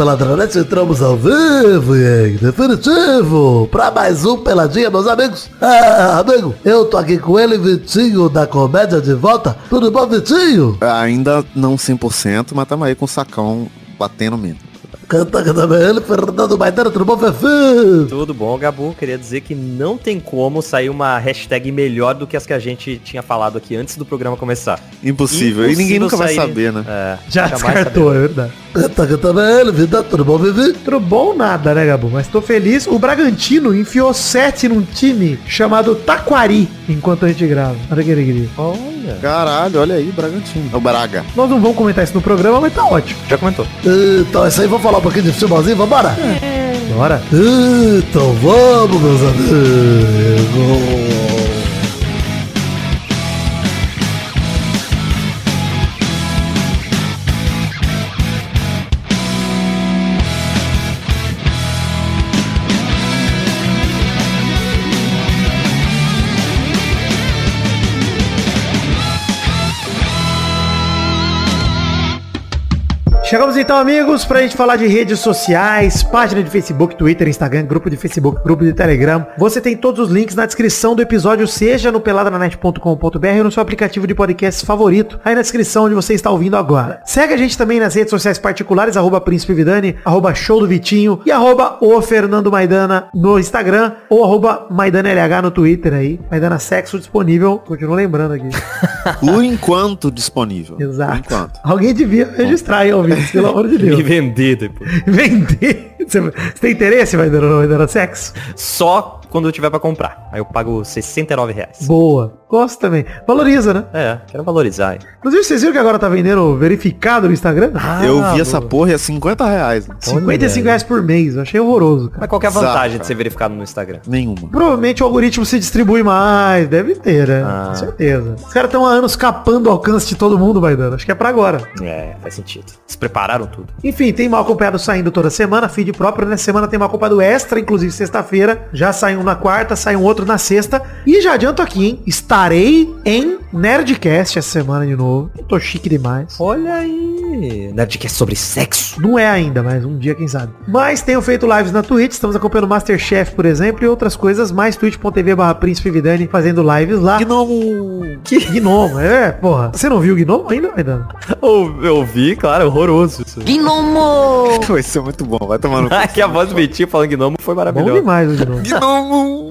Peladronete, entramos ao vivo e definitivo pra mais um Peladinha, meus amigos. Ah, amigo, eu tô aqui com ele, Vitinho, da Comédia de Volta. Tudo bom, Vitinho? Ainda não 100%, mas tamo aí com o sacão batendo mesmo. Canta, ele, Fernando Maidana, tudo bom, Fefe? Tudo bom, Gabu? Queria dizer que não tem como sair uma hashtag melhor do que as que a gente tinha falado aqui antes do programa começar. Impossível. E ninguém nunca vai saber, né? É, Já descartou, é verdade. Canta, canta ele, vida, tudo bom, Vivi? Tudo bom nada, né, Gabu? Mas tô feliz. O Bragantino enfiou sete num time chamado Taquari enquanto a gente grava. Olha que alegria. Olha, Caralho, olha aí, Bragantino. É o Braga. Nós não vamos comentar isso no programa, mas tá ótimo. já comentou. Então é isso aí, vamos falar um pouquinho de futebolzinho, vambora? Bora. Então vamos, meus amigos. Chegamos então, amigos, pra gente falar de redes sociais, página de Facebook, Twitter, Instagram, grupo de Facebook, grupo de Telegram. Você tem todos os links na descrição do episódio, seja no peladranet.com.br ou no seu aplicativo de podcast favorito, aí na descrição onde você está ouvindo agora. Segue a gente também nas redes sociais particulares, arroba Príncipe Vidani, arroba Show do Vitinho e arroba o Fernando Maidana no Instagram ou arroba MaidanaLH no Twitter aí. Maidana Sexo disponível, continuo lembrando aqui. Por enquanto disponível. Exato. enquanto. Alguém devia registrar aí, ouvintes, pelo amor de Deus. E vender depois. Vender. Você, você tem interesse, vai dar, vai dar sexo? Só quando eu tiver pra comprar. Aí eu pago 69 reais. Boa. Gosto também. Valoriza, né? É, quero valorizar. hein? Inclusive, vocês viram que agora tá vendendo verificado no Instagram? eu Ah, vi essa boa. porra e é 50 reais. 55 reais por mês. Eu achei horroroso, cara. Mas qual que é a Exato, vantagem de cara. ser verificado no Instagram? Nenhuma. Provavelmente o algoritmo se distribui mais. Deve ter, né? Ah. Com certeza. Os caras estão há anos capando o alcance de todo mundo, vai dando. Acho que é pra agora. É, faz sentido. Eles prepararam tudo. Enfim, tem mal acompanhado saindo toda semana, feed próprio. Nessa semana tem mal acompanhado extra, inclusive sexta-feira. Já sai um na quarta, sai um outro na sexta. E já adianto aqui, hein? Estarei em Nerdcast essa semana de novo. Eu tô chique demais. Olha aí. Nerdcast sobre sexo. Não é ainda, mas um dia quem sabe. Mas tenho feito lives na Twitch, estamos acompanhando o Masterchef, por exemplo, e outras coisas, mais twitch.tv barra Príncipe Vidani fazendo lives lá. Gnomo. Que Gnomo, é, porra. Você não viu o Gnomo ainda, Maidana? Eu, eu vi, claro, horroroso isso. Vai ser muito bom. Vai tomar no que a voz do Vitinho falando gnomo foi Bom maravilhosa. demais o Gnomo.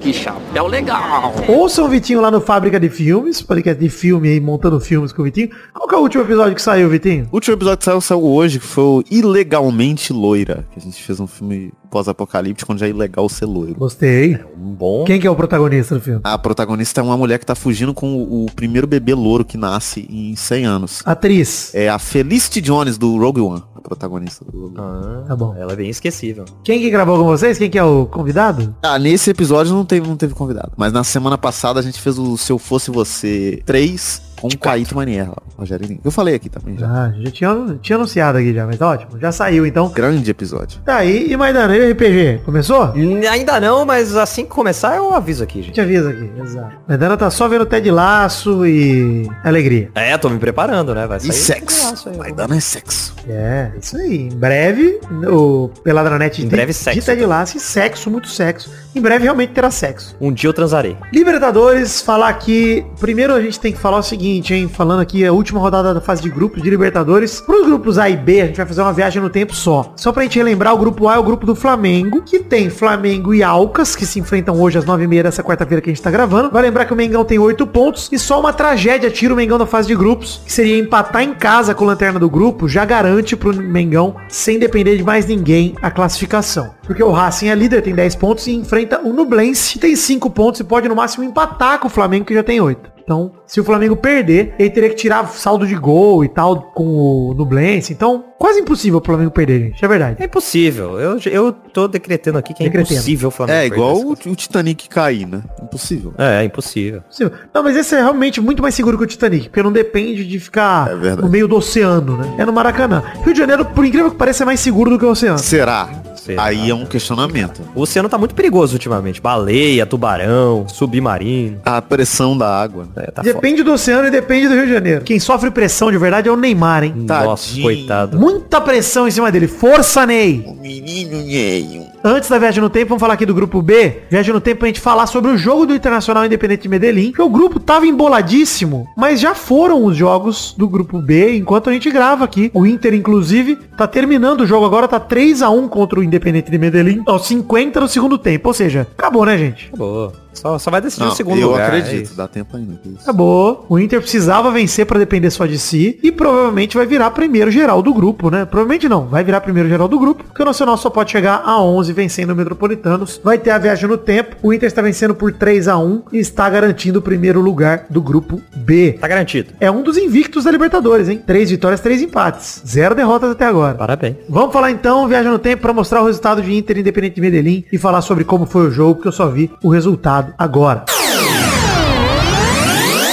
Gnomo. Ouçam o Vitinho lá no Fábrica de Filmes, podcast de filme aí, montando filmes com o Vitinho. Qual que é o último episódio que saiu, Vitinho? O último episódio que saiu, saiu hoje, que foi o Ilegalmente Loira. Que a gente fez um filme pós-apocalíptico onde é ilegal ser loiro. Gostei. Um bom. Quem que é o protagonista do filme? A protagonista é uma mulher que tá fugindo com o, o primeiro bebê louro que nasce em 100 anos. Atriz. É a Felicity Jones do Rogue One, a protagonista do. Ah, Tá bom. Ela é bem esquecível. Quem que gravou com vocês? Quem que é o convidado? Ah, nesse episódio não teve, não teve convidado. Mas na semana passada a gente fez o Se Eu Fosse Você 3 com o Caíto Manier lá, Rogério Lima. Eu falei aqui também já. Ah, já tinha, tinha anunciado aqui já, mas tá ótimo. Já saiu então. Grande episódio. Tá aí, e Maidana, e o RPG? Começou? Hum, Ainda não, mas assim que começar eu aviso aqui, A gente. gente avisa aqui, exato. Maidana tá só vendo Ted Laço e alegria. É, tô me preparando, né? Vai E sair. sexo. Nossa, aí, dando é sexo. É, isso aí. Em breve, o Peladranet Em de- breve, de sexo. Ted Laço e sexo, muito sexo. Em breve realmente terá sexo. Um dia eu transarei. Libertadores, falar aqui. Primeiro a gente tem que falar o seguinte, hein? Falando aqui a última rodada da fase de grupos de Libertadores. Para os grupos A e B, a gente vai fazer uma viagem no tempo só. Só pra gente relembrar, o grupo A é o grupo do Flamengo, que tem Flamengo e Alcas, que se enfrentam hoje às 9h30 dessa quarta-feira que a gente tá gravando. Vai lembrar que o Mengão tem 8 pontos e só uma tragédia tira o Mengão da fase de grupos, que seria empatar em casa com a lanterna do grupo, já garante pro Mengão, sem depender de mais ninguém, a classificação. Porque o Racing é líder, tem 10 pontos e enfrenta o Nublense, que tem 5 pontos e pode no máximo empatar com o Flamengo, que já tem 8. Então, se o Flamengo perder, ele teria que tirar saldo de gol e tal com o Nublense. Então, quase impossível o Flamengo perder, gente. É verdade. É impossível. Eu, eu tô decretando aqui que é Decretando. impossível o Flamengo. É igual o, o Titanic cair, né? Impossível. É, é impossível. Impossível. Não, mas esse é realmente muito mais seguro que o Titanic, porque não depende de ficar É no meio do oceano, né? É no Maracanã. Rio de Janeiro, por incrível que pareça, é mais seguro do que o oceano. Será? Será? Aí é um questionamento. O oceano tá muito perigoso ultimamente. Baleia, tubarão, submarino. A pressão da água. É, tá foda. Depende do oceano e depende do Rio de Janeiro. Quem sofre pressão de verdade é o Neymar, hein? Nossa, Tadinho. coitado. Muita pressão em cima dele. Força, Ney! O menino Nheio. Antes da viagem no tempo, vamos falar aqui do grupo B. Viagem no tempo pra gente falar sobre o jogo do Internacional Independente de Medellín. Que o grupo tava emboladíssimo, mas já foram os jogos do grupo B enquanto a gente grava aqui. O Inter, inclusive, tá terminando o jogo agora, tá 3 a 1 contra o Independente de Medellín, aos 50 do segundo tempo. Ou seja, acabou, né, gente? Acabou. Só, só vai decidir Não, o segundo eu lugar. é acredito, isso. dá tempo ainda. Acabou. O Inter precisava vencer pra depender só de si e provavelmente vai virar primeiro geral do grupo, né? Provavelmente não, vai virar primeiro geral do grupo, porque o Nacional só pode chegar a 11 vencendo o Metropolitanos. Vai ter a viagem no tempo. O Inter está vencendo por 3 a 1 e está garantindo o primeiro lugar do grupo B. Tá garantido. É um dos invictos da Libertadores, hein? Três vitórias, três empates. Zero derrotas até agora. Parabéns. Vamos falar então, viagem no tempo, para mostrar o resultado de Inter Independente de Medellín e falar sobre como foi o jogo, porque eu só vi o resultado agora.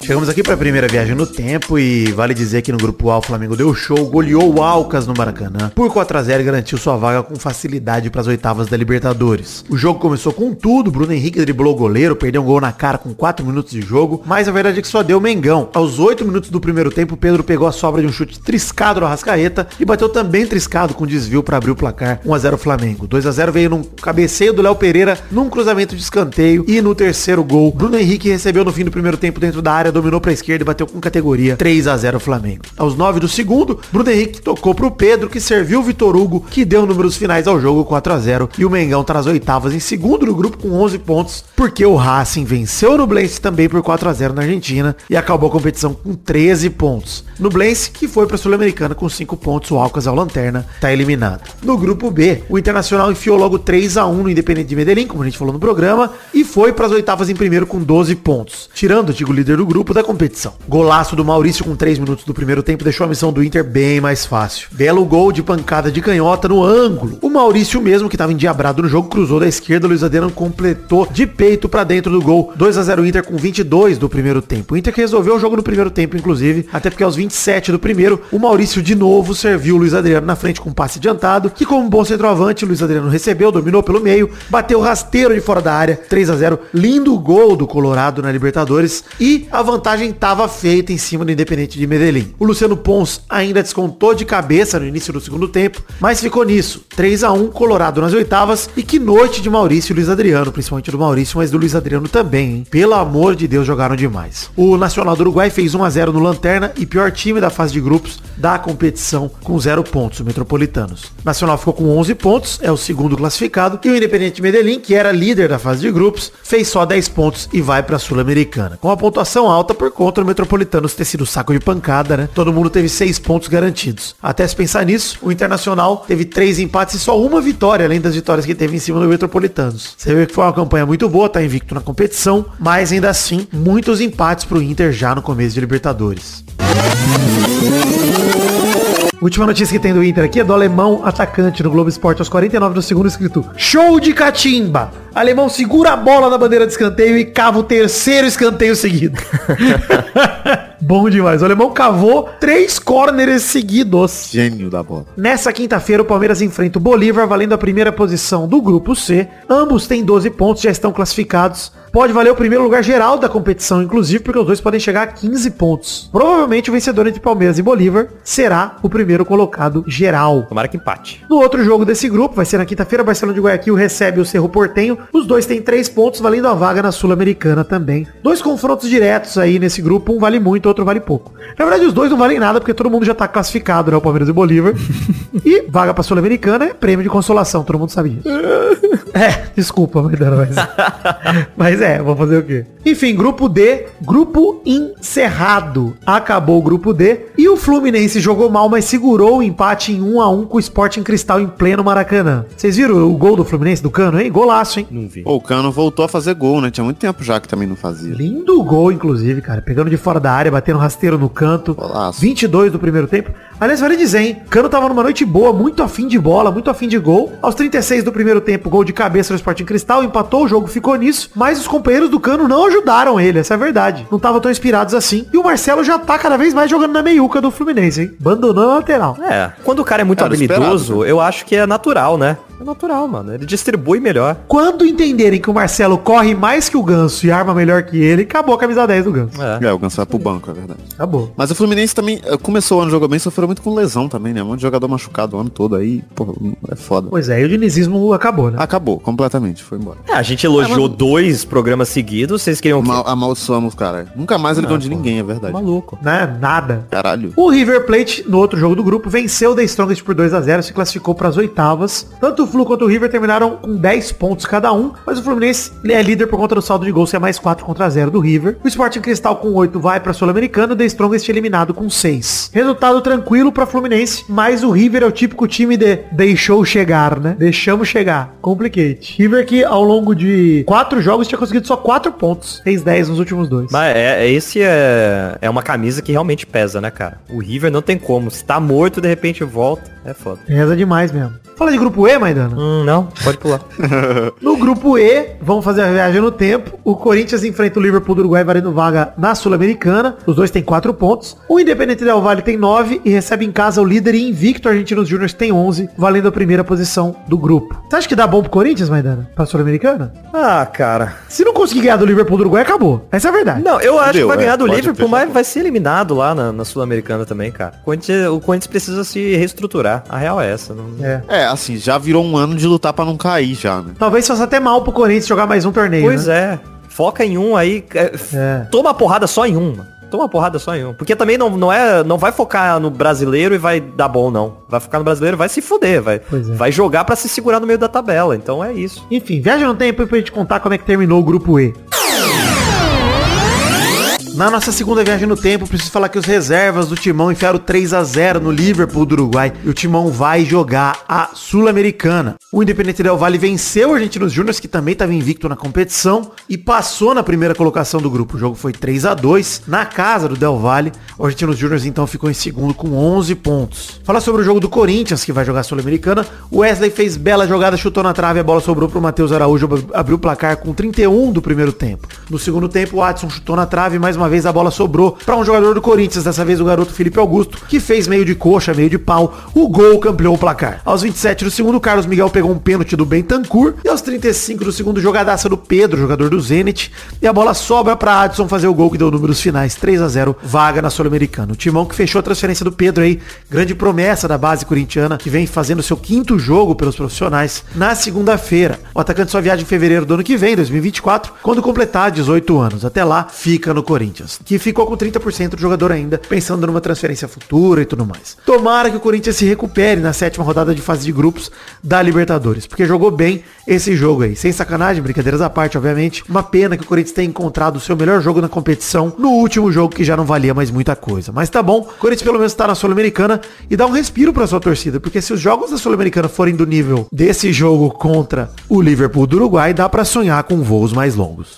Chegamos aqui para a primeira viagem no tempo e vale dizer que no grupo A o Flamengo deu show, goleou o Alcas no Maracanã por 4 a 0 e garantiu sua vaga com facilidade para as oitavas da Libertadores. O jogo começou com tudo, Bruno Henrique driblou o goleiro, perdeu um gol na cara com 4 minutos de jogo, mas a verdade é que só deu Mengão. Aos 8 minutos do primeiro tempo, Pedro pegou a sobra de um chute triscado no Arrascaeta e bateu também triscado com desvio para abrir o placar 1 a 0 Flamengo. 2 a 0 veio num cabeceio do Léo Pereira, num cruzamento de escanteio e no terceiro gol, Bruno Henrique recebeu no fim do primeiro tempo dentro da área, dominou para esquerda e bateu com categoria 3 a 0 Flamengo. Aos 9 do segundo, Bruno Henrique tocou pro Pedro, que serviu o Vitor Hugo, que deu números finais ao jogo 4 a 0 e o Mengão tá nas oitavas em segundo no grupo com 11 pontos, porque o Racing venceu o Nublense também por 4 a 0 na Argentina e acabou a competição com 13 pontos. Nublense, que foi pra Sul-Americana com 5 pontos, o Alcas ao Lanterna, tá eliminado. No grupo B, o Internacional enfiou logo 3 a 1 no Independente de Medellín, como a gente falou no programa, e foi pras oitavas em primeiro com 12 pontos, tirando o antigo líder do grupo da competição. Golaço do Maurício com 3 minutos do primeiro tempo deixou a missão do Inter bem mais fácil. Belo gol de pancada de canhota no ângulo. O Maurício mesmo, que estava endiabrado no jogo, cruzou da esquerda, Luiz Adriano completou de peito pra dentro do gol. 2 a 0 Inter com 22 do primeiro tempo. O Inter que resolveu o jogo no primeiro tempo, inclusive, até porque aos 27 do primeiro, o Maurício de novo serviu o Luiz Adriano na frente com um passe adiantado, que como bom centroavante, Luiz Adriano recebeu, dominou pelo meio, bateu rasteiro de fora da área, 3 a 0 Lindo gol do Colorado na Libertadores e a vantagem estava feita em cima do Independente de Medellín. O Luciano Pons ainda descontou de cabeça no início do segundo tempo, mas ficou nisso. 3 a 1 Colorado nas oitavas e que noite de Maurício e Luiz Adriano, principalmente do Maurício, mas do Luiz Adriano também, hein? Pelo amor de Deus, jogaram demais. O Nacional do Uruguai fez 1 a 0 no Lanterna e pior time da fase de grupos da competição com 0 pontos, o Metropolitanos. O Nacional ficou com 11 pontos, é o segundo classificado, e o Independente de Medellín, que era líder da fase de grupos, fez só 10 pontos e vai pra Sul-Americana. Com a pontuação alta por conta do Metropolitanos ter sido saco de pancada, né? Todo mundo teve 6 pontos garantidos. Até se pensar nisso, o Internacional teve 3 empates e só uma vitória, além das vitórias que teve em cima do Metropolitanos. Você vê que foi uma campanha muito boa, tá invicto na competição, mas ainda assim, muitos empates pro Inter já no começo de Libertadores. Última notícia que tem do Inter aqui é do alemão atacante no Globo Esporte aos 49 do segundo escrito Show de catimba! Alemão segura a bola na bandeira de escanteio e cava o terceiro escanteio seguido. Bom demais. O alemão cavou três corners seguidos. Gênio da bola. Nessa quinta-feira, o Palmeiras enfrenta o Bolívar, valendo a primeira posição do grupo C. Ambos têm 12 pontos, já estão classificados. Pode valer o primeiro lugar geral da competição, inclusive, porque os dois podem chegar a 15 pontos. Provavelmente o vencedor entre Palmeiras e Bolívar será o primeiro colocado geral. Tomara que empate. No outro jogo desse grupo, vai ser na quinta-feira, Barcelona de Guayaquil recebe o Cerro Portenho. Os dois têm três pontos, valendo a vaga na Sul-Americana também. Dois confrontos diretos aí nesse grupo, um vale muito, outro vale pouco. Na verdade, os dois não valem nada, porque todo mundo já tá classificado, né? O Palmeiras e o Bolívar. e vaga pra Sul-Americana é prêmio de consolação, todo mundo sabe disso. é, desculpa, Maidana, mas... mas é, vou fazer o quê? Enfim, grupo D, grupo encerrado. Acabou o grupo D e o Fluminense jogou mal, mas segurou o empate em 1 a 1 com o Sporting Cristal em pleno Maracanã. Vocês viram o gol do Fluminense do Cano, hein? Golaço, hein? Não vi. Pô, o Cano voltou a fazer gol, né? Tinha muito tempo já que também não fazia. Lindo gol, inclusive, cara. Pegando de fora da área, batendo rasteiro no canto. Golaço. 22 do primeiro tempo. Aliás, vale dizer, hein? Cano tava numa noite boa, muito afim de bola, muito afim de gol. Aos 36 do primeiro tempo, gol de cabeça no Sporting Cristal, empatou o jogo, ficou nisso. Mas os companheiros do Cano não ajudaram ele, essa é a verdade. Não estavam tão inspirados assim. E o Marcelo já tá cada vez mais jogando na meiuca do Fluminense, hein? Abandonou a lateral. É, quando o cara é muito Era habilidoso, esperado, eu acho que é natural, né? Natural, mano. Ele distribui melhor. Quando entenderem que o Marcelo corre mais que o Ganso e arma melhor que ele, acabou a camisa 10 do Ganso. É. É, o Ganso vai pro banco, é verdade. Acabou. Mas o Fluminense também eh, começou o ano jogou bem, sofreu muito com lesão também, né? Um monte de jogador machucado o ano todo aí, pô, é foda. Pois é, e o dinizismo acabou, né? Acabou, completamente, foi embora. É, a gente elogiou dois programas seguidos, vocês queriam o quê? Mal, amaldiçoamos, cara. Nunca mais ele ganhou de ninguém, é verdade. Maluco. Né? Nada. Caralho. O River Plate, no outro jogo do grupo, venceu o The Strongest por 2 a 0 se classificou para as oitavas. Tanto o Flu quanto o River terminaram com 10 pontos cada um, mas o Fluminense é líder por conta do saldo de gols, que é mais 4 contra 0 do River. O Sporting Cristal com 8 vai para Sul-Americana, o The Strongest eliminado com 6. Resultado tranquilo para Fluminense, mas o River é o típico time de deixou chegar, né? Deixamos chegar. Complicate. River que ao longo de 4 jogos tinha conseguido só 4 pontos, fez 10 nos últimos dois. Mas é, é- esse é, é uma camisa que realmente pesa, né, cara? O River não tem como. Se tá morto, de repente volta. É foda. Pesa demais mesmo. Fala de grupo E, Maidana. Hum, não, pode pular. No grupo E, vamos fazer a viagem no tempo. O Corinthians enfrenta o Liverpool do Uruguai valendo vaga na Sul-Americana. Os dois têm 4 pontos. O Independente Del Valle tem 9 e recebe em casa o líder e invicto Argentinos Júnior tem 11, valendo a primeira posição do grupo. Você acha que dá bom pro Corinthians, Maidana? Pra Sul-Americana? ah, cara. Se não conseguir ganhar do Liverpool do Uruguai, acabou. Essa é a verdade. Não, eu acho que Deu, vai é, ganhar do pode Liverpool, mas vai ser eliminado lá na, na Sul-Americana também, cara. O Corinthians, o Corinthians precisa se reestruturar. A real é essa. Não... É. É, assim, já virou um ano de lutar pra não cair já, né? Talvez faça até mal pro Corinthians jogar mais um torneio. Pois né? é. Foca em um aí. é, É. Toma a porrada só em um, mano. Toma porrada só em um. Porque também não, não é. Não vai focar no brasileiro e vai dar bom, não. Vai focar no brasileiro vai se fuder. Vai, Pois é. vai jogar pra se segurar no meio da tabela. Então é isso. Enfim, viaja no tempo pra gente contar como é que terminou o grupo E. Na nossa segunda viagem no tempo, preciso falar que os reservas do Timão enfiaram 3 a 0 no Liverpool do Uruguai e o Timão vai jogar a Sul-Americana. O Independente Del Valle venceu o Argentinos Júnior, que também estava invicto na competição, e passou na primeira colocação do grupo. O jogo foi 3 a 2 na casa do Del Valle. O Argentinos Júnior então ficou em segundo com 11 pontos. Falar sobre o jogo do Corinthians, que vai jogar a Sul-Americana. O Wesley fez bela jogada, chutou na trave, a bola sobrou pro Matheus Araújo, ab- abriu o placar com 31 do primeiro tempo. No segundo tempo, o Adson chutou na trave, mais uma vez a bola sobrou para um jogador do Corinthians, dessa vez o garoto Felipe Augusto, que fez meio de coxa, meio de pau. O gol campeou o placar. Aos 27 do segundo, Carlos Miguel pegou um pênalti do Bentancur e aos 35 do segundo, jogadaça do Pedro, jogador do Zenit, e a bola sobra para Adson fazer o gol que deu números finais 3 a 0, vaga na Sul-Americana. O Timão que fechou a transferência do Pedro aí, grande promessa da base corintiana, que vem fazendo seu quinto jogo pelos profissionais na segunda-feira. O atacante só viaja em fevereiro do ano que vem, 2024, quando completar 18 anos. Até lá, fica no Corinthians, que ficou com 30% do jogador ainda, pensando numa transferência futura e tudo mais. Tomara que o Corinthians se recupere na sétima rodada de fase de grupos da Libertadores, porque jogou bem esse jogo aí. Sem sacanagem, brincadeiras à parte, obviamente. Uma pena que o Corinthians tenha encontrado o seu melhor jogo na competição no último jogo que já não valia mais muita coisa. Mas tá bom, o Corinthians pelo menos tá na Sul-Americana e dá um respiro pra sua torcida, porque se os jogos da Sul-Americana forem do nível desse jogo contra o Liverpool do Uruguai, dá pra sonhar com voos mais longos.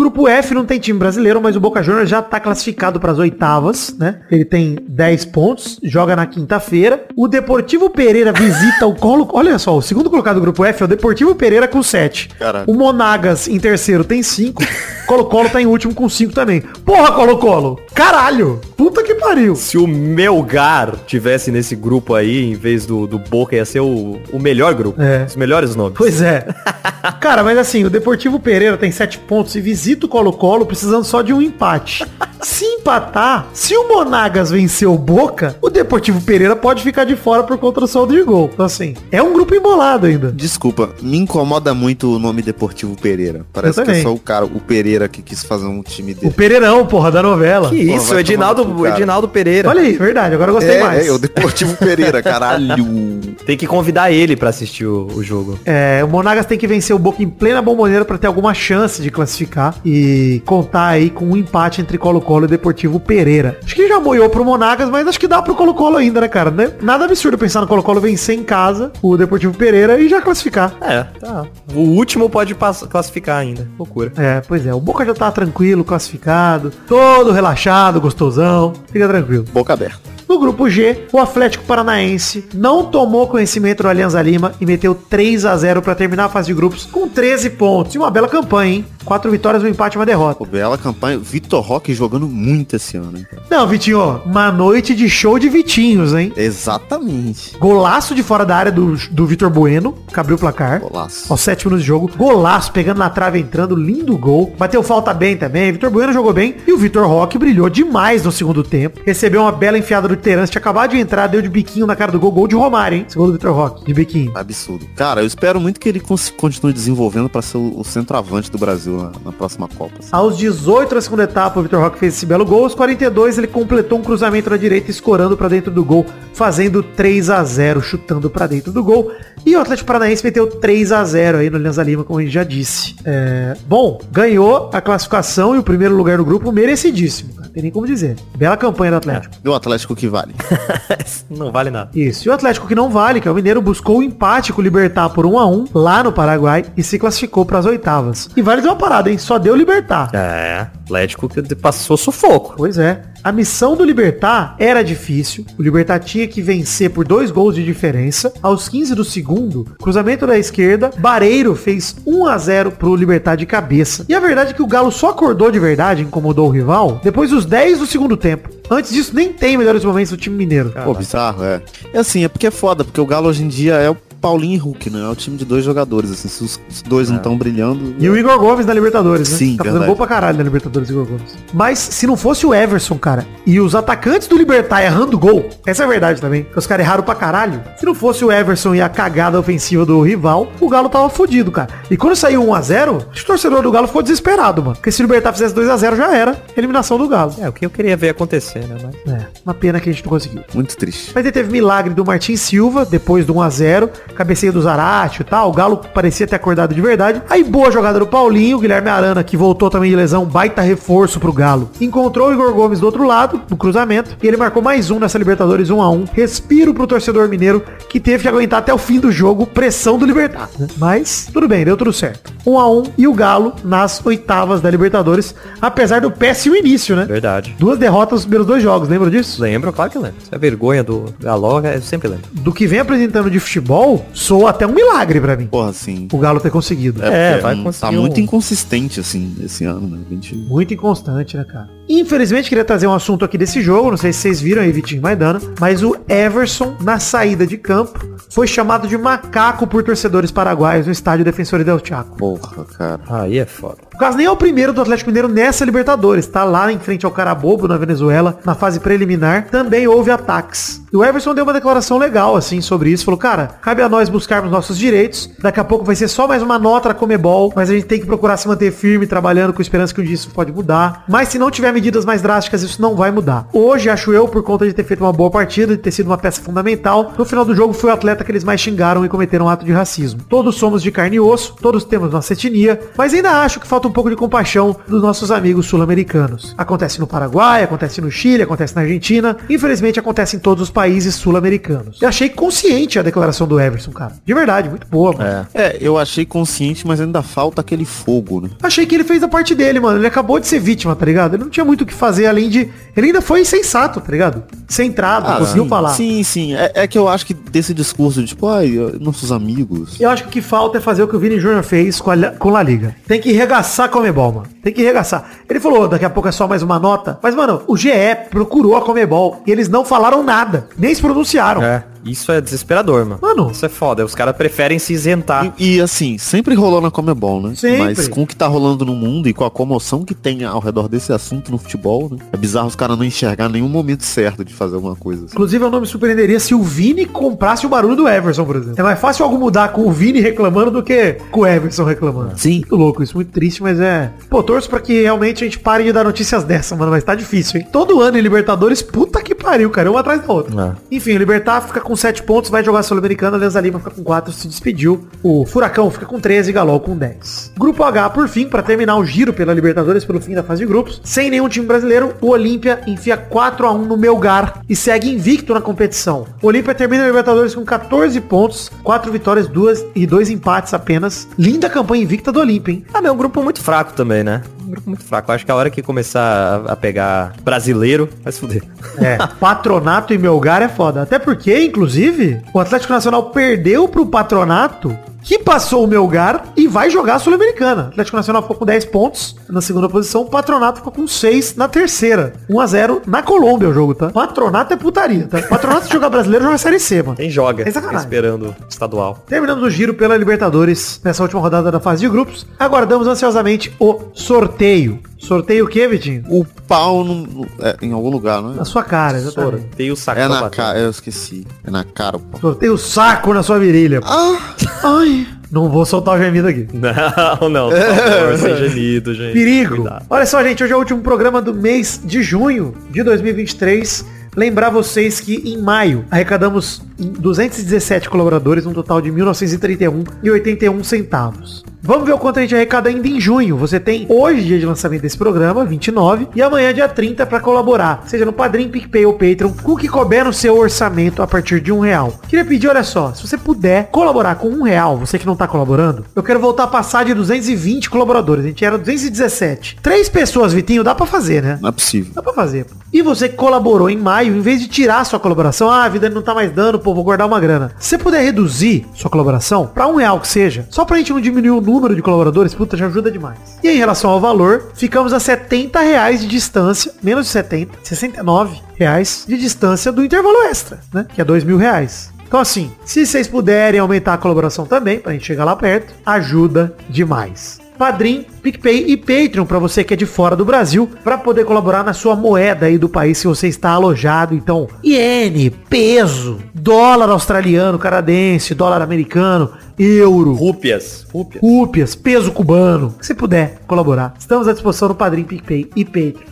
Grupo F não tem time brasileiro, mas o Boca Juniors já tá classificado para as oitavas, né? Ele tem 10 pontos, joga na quinta-feira. O Deportivo Pereira visita o Colo. Olha só, o segundo colocado do grupo F é o Deportivo Pereira com 7. Caralho. O Monagas em terceiro tem 5. Colo-Colo tá em último com 5 também. Porra, Colo-Colo! Caralho! Puta que pariu! Se o Melgar tivesse nesse grupo aí, em vez do, do Boca, ia ser o, o melhor grupo. É. Os melhores nomes. Pois é. Cara, mas assim, o Deportivo Pereira tem 7 pontos e visita o Colo-Colo precisando só de um empate. Se empatar, se o Monagas vencer o Boca, o Deportivo Pereira pode ficar de fora por conta do saldo de gol. Então assim, é um grupo embolado ainda. Desculpa, me incomoda muito o nome Deportivo Pereira. Parece que é só o cara, o Pereira que quis fazer um time O dele. Pereirão, porra, da novela. Que Pô, isso, o Edinaldo, o. Edinaldo Pereira. Olha aí, verdade, agora eu gostei é, mais. é, o Deportivo Pereira, caralho. Tem que convidar ele pra assistir o, o jogo. É, o Monagas tem que vencer o Boca em plena bomboneira para ter alguma chance de classificar e contar aí com um empate entre Colo-Colo e Deportivo Pereira. Acho que já moiou pro Monagas, mas acho que dá pro Colo-Colo ainda, né, cara? Né? Nada absurdo pensar no Colo-Colo vencer em casa o Deportivo Pereira e já classificar. É, tá. O último pode classificar ainda. Loucura. É, pois é. O Boca já tá tranquilo, classificado, todo relaxado, gostosão. Fica tranquilo. Boca aberta. No grupo G, o Atlético Paranaense não tomou conhecimento do Alianza Lima e meteu 3 a 0 para terminar a fase de grupos com 13 pontos. E uma bela campanha, hein? Quatro vitórias, um empate e uma derrota. Pô, bela campanha. Vitor Roque jogando muito esse ano, hein? Não, Vitinho, uma noite de show de Vitinhos, hein? Exatamente. Golaço de fora da área do, do Vitor Bueno, que abriu o placar. Golaço. Aos sete minutos de jogo. Golaço, pegando na trave, entrando. Lindo gol. Bateu falta bem também. Vitor Bueno jogou bem. E o Vitor Roque brilhou demais no segundo tempo. Recebeu uma bela enfiada do Terence. Tinha acabado de entrar, deu de biquinho na cara do gol. Gol de Romário, hein? Segundo o Vitor Roque. De biquinho. Absurdo. Cara, eu espero muito que ele continue desenvolvendo pra ser o centroavante do Brasil na, na próxima Copa. assim. Aos 18 da segunda etapa, o Vitor Roque fez esse belo gol. Aos 42, ele completou um cruzamento na direita, escorando pra dentro do gol, fazendo 3 a 0 chutando pra dentro do gol. E o Atlético Paranaense meteu 3 a 0 aí no Alianza Lima, como a gente já disse. É, Bom, ganhou a classificação e o primeiro lugar no grupo merecidíssimo, cara. Tem nem como dizer. Bela campanha do Atlético. E o Atlético que vale. Não vale nada. Isso. E o Atlético que não vale, que é o Mineiro, buscou o empate com o Libertar por 1 a 1 lá no Paraguai e se classificou para as oitavas. E vale dizer uma parada, hein? Só deu Libertar. É, Atlético que passou sufoco. Pois é. A missão do Libertar era difícil. O Libertar tinha que vencer por dois gols de diferença. Aos 15 do segundo, cruzamento da esquerda, Bareiro fez 1 a 0 pro Libertar de cabeça. E a verdade é que o Galo só acordou de verdade, incomodou o rival, depois dos 10 do segundo tempo. Antes disso, nem tem melhores momentos do time mineiro. Pô, bizarro, é. É assim, é porque é foda, porque o Galo hoje em dia é o Paulinho e Hulk, né? É o time de dois jogadores, assim. Se os os dois não estão brilhando... E o Igor Gomes na Libertadores, né? Sim, Tá fazendo verdade. gol pra caralho na Libertadores, Igor Gomes. Mas se não fosse o Everson, cara, e os atacantes do Libertar errando gol, essa é a verdade também, que os caras erraram pra caralho. Se não fosse o Everson e a cagada ofensiva do rival, o Galo tava fodido, cara. E quando saiu 1x0, o torcedor do Galo ficou desesperado, mano. Porque se o Libertar fizesse 2x0 já era. Eliminação do Galo. É, o que eu queria ver acontecer, né? Mas... É, uma pena que a gente não conseguiu. Muito triste. Mas aí teve milagre do Martin Silva, depois do 1x0, cabeceio do Zarate e tal, o Galo parecia ter acordado de verdade. Aí boa jogada do Paulinho, o Guilherme Arana, que voltou também de lesão, baita reforço pro Galo. Encontrou o Igor Gomes do outro lado, no cruzamento, e ele marcou mais um nessa Libertadores 1x1. Respiro pro torcedor mineiro, que teve que aguentar até o fim do jogo pressão do Libertar. né? Mas, tudo bem, deu tudo certo. 1x1 e o Galo nas oitavas da Libertadores, apesar do péssimo início, né? Verdade. Duas derrotas nos primeiros dois jogos, lembra disso? Lembro, claro que lembro. Isso é vergonha do Galo, eu sempre lembro. do que vem apresentando de futebol, soa até um milagre pra mim. Porra, assim... O Galo ter conseguido. É, porque vai não- conseguir Tá muito um- inconsistente, assim, esse ano, né? A gente... Muito inconstante, né, cara? Infelizmente, queria trazer um assunto aqui desse jogo, não sei se vocês viram aí, Vitinho Maidana, mas o Everson, na saída de campo, foi chamado de macaco por torcedores paraguaios no estádio Defensor del Chaco. Porra, cara. Aí é foda. O caso nem é o primeiro do Atlético Mineiro nessa Libertadores, tá lá em frente ao Carabobo, na Venezuela, na fase preliminar, também houve ataques. E o Everson deu uma declaração legal, assim, sobre isso, falou, cara, cabe a nós buscarmos nossos direitos, daqui a pouco vai ser só mais uma nota da Comebol, mas a gente tem que procurar se manter firme, trabalhando com esperança que um dia isso pode mudar. Mas se não tiver medidas mais drásticas, isso não vai mudar. Hoje, acho eu, por conta de ter feito uma boa partida, de ter sido uma peça fundamental, no final do jogo foi o atleta que eles mais xingaram e cometeram um ato de racismo. Todos somos de carne e osso, todos temos nossa etnia, mas ainda acho que falta um pouco de compaixão dos nossos amigos sul-americanos. Acontece no Paraguai, acontece no Chile, acontece na Argentina, infelizmente acontece em todos os países sul-americanos. Eu achei consciente a declaração do Everson, cara. De verdade, muito boa, mano. É, eu achei consciente, mas ainda falta aquele fogo, né? Achei que ele fez a parte dele, mano. Ele acabou de ser vítima, tá ligado? Ele não tinha muito o que fazer além de. Ele ainda foi sensato, tá ligado? Centrado, conseguiu sim, falar. Sim, sim. É, é que eu acho que desse discurso de tipo, ai, nossos amigos. Eu acho que o que falta é fazer o que o Vini Júnior fez com a, com La Liga. Tem que regaçar a Comebol, mano. Tem que regaçar. Ele falou, daqui a pouco é só mais uma nota. Mas, mano, o GE procurou a Comebol e eles não falaram nada. Nem se pronunciaram. É, isso é desesperador, mano. Mano. Isso é foda. Os caras preferem se isentar. E, e, assim, sempre rolou na Comebol, né? Sempre. Mas com o que tá rolando no mundo e com a comoção que tem ao redor desse assunto no futebol, né? É bizarro os caras não enxergar nenhum momento certo de fazer alguma coisa. assim. Inclusive, eu não me surpreenderia se o Vini comprasse o barulho do Everson, por exemplo. É mais fácil algo mudar com o Vini reclamando do que com o Everson reclamando. Sim. Muito louco isso, muito triste, mas é... Pô, torço pra que realmente a gente pare de dar notícias dessa, mano, mas tá difícil, hein? Todo ano em Libertadores, puta que pariu, cara, uma atrás da outra. Enfim, o Libertar fica com 7 pontos, vai jogar a Sul-Americana, Alianza Lima fica com 4, se despediu. O Furacão fica com 13 e Galol com 10. Grupo H, por fim, pra terminar o giro pela Libertadores, pelo fim da fase de grupos, sem nenhum time brasileiro, o Olímpia enfia 4 a 1 no Melgar e segue invicto na competição. O Olímpia termina a Libertadores com 14 pontos, 4 vitórias, 2 e 2 empates apenas. Linda campanha invicta do Olímpia, hein? Ah, é um grupo muito fraco também, né? Um grupo muito fraco. Eu acho que a hora que começar a a pegar brasileiro, vai se fuder. É, Patronato e Melgar é foda. Até porque, inclusive, o Atlético Nacional perdeu pro Patronato, que passou o Melgar e vai jogar a Sul-Americana. Atlético Nacional ficou com 10 pontos na segunda posição, o Patronato ficou com 6 na terceira. 1 a 0 na Colômbia o jogo, tá? Patronato é putaria, tá? Patronato se jogar brasileiro joga Série C, mano. Quem joga? É sacanagem. esperando estadual. Terminando o giro pela Libertadores nessa última rodada da fase de grupos, aguardamos ansiosamente o sorteio. Sorteio o quê, Vitinho? O pau no, no- é, em algum lugar, não é? Na sua cara, exatamente. Sorteio o saco É na bater. cara, eu esqueci. É na cara o pau. Sorteio o saco na sua virilha. Ah, Ai. Não vou soltar o gemido aqui. Não, não, por favor, sem gemido, gente. Perigo. Cuidado. Olha só, gente, hoje é o último programa do mês de junho de 2023. Lembrar vocês que em maio arrecadamos 217 colaboradores, um total de 1931,81 centavos. Vamos ver o quanto a gente arrecada ainda em junho. Você tem hoje, dia de lançamento desse programa, 29, e amanhã, dia 30, para colaborar. Seja no Padrim, PicPay ou Patreon, com o que couber no seu orçamento a partir de um real. Queria pedir, olha só, se você puder colaborar com um real, você que não tá colaborando, eu quero voltar a passar de 220 colaboradores. A gente era 217. Três pessoas, Vitinho, dá pra fazer, né? não é possível. Dá pra fazer. pô. E você que colaborou em maio, em vez de tirar sua colaboração, ah, a vida não tá mais dando, pô, vou guardar uma grana. Se você puder reduzir sua colaboração pra um real que seja, só pra gente não diminuir o número de colaboradores, puta, já ajuda demais. E em relação ao valor, ficamos a 70 reais de distância, menos de 70, 69 reais de distância do intervalo extra, né? Que é 2 mil reais. Então assim, se vocês puderem aumentar a colaboração também, pra gente chegar lá perto, ajuda demais. Padrim, PicPay e Patreon para você que é de fora do Brasil, para poder colaborar na sua moeda aí do país se você está alojado. Então, iene, peso, dólar australiano, canadense, dólar americano, euro, Rúpias. Rúpias. rúpias, peso cubano. Se puder colaborar, estamos à disposição no Padrim, PicPay e Patreon.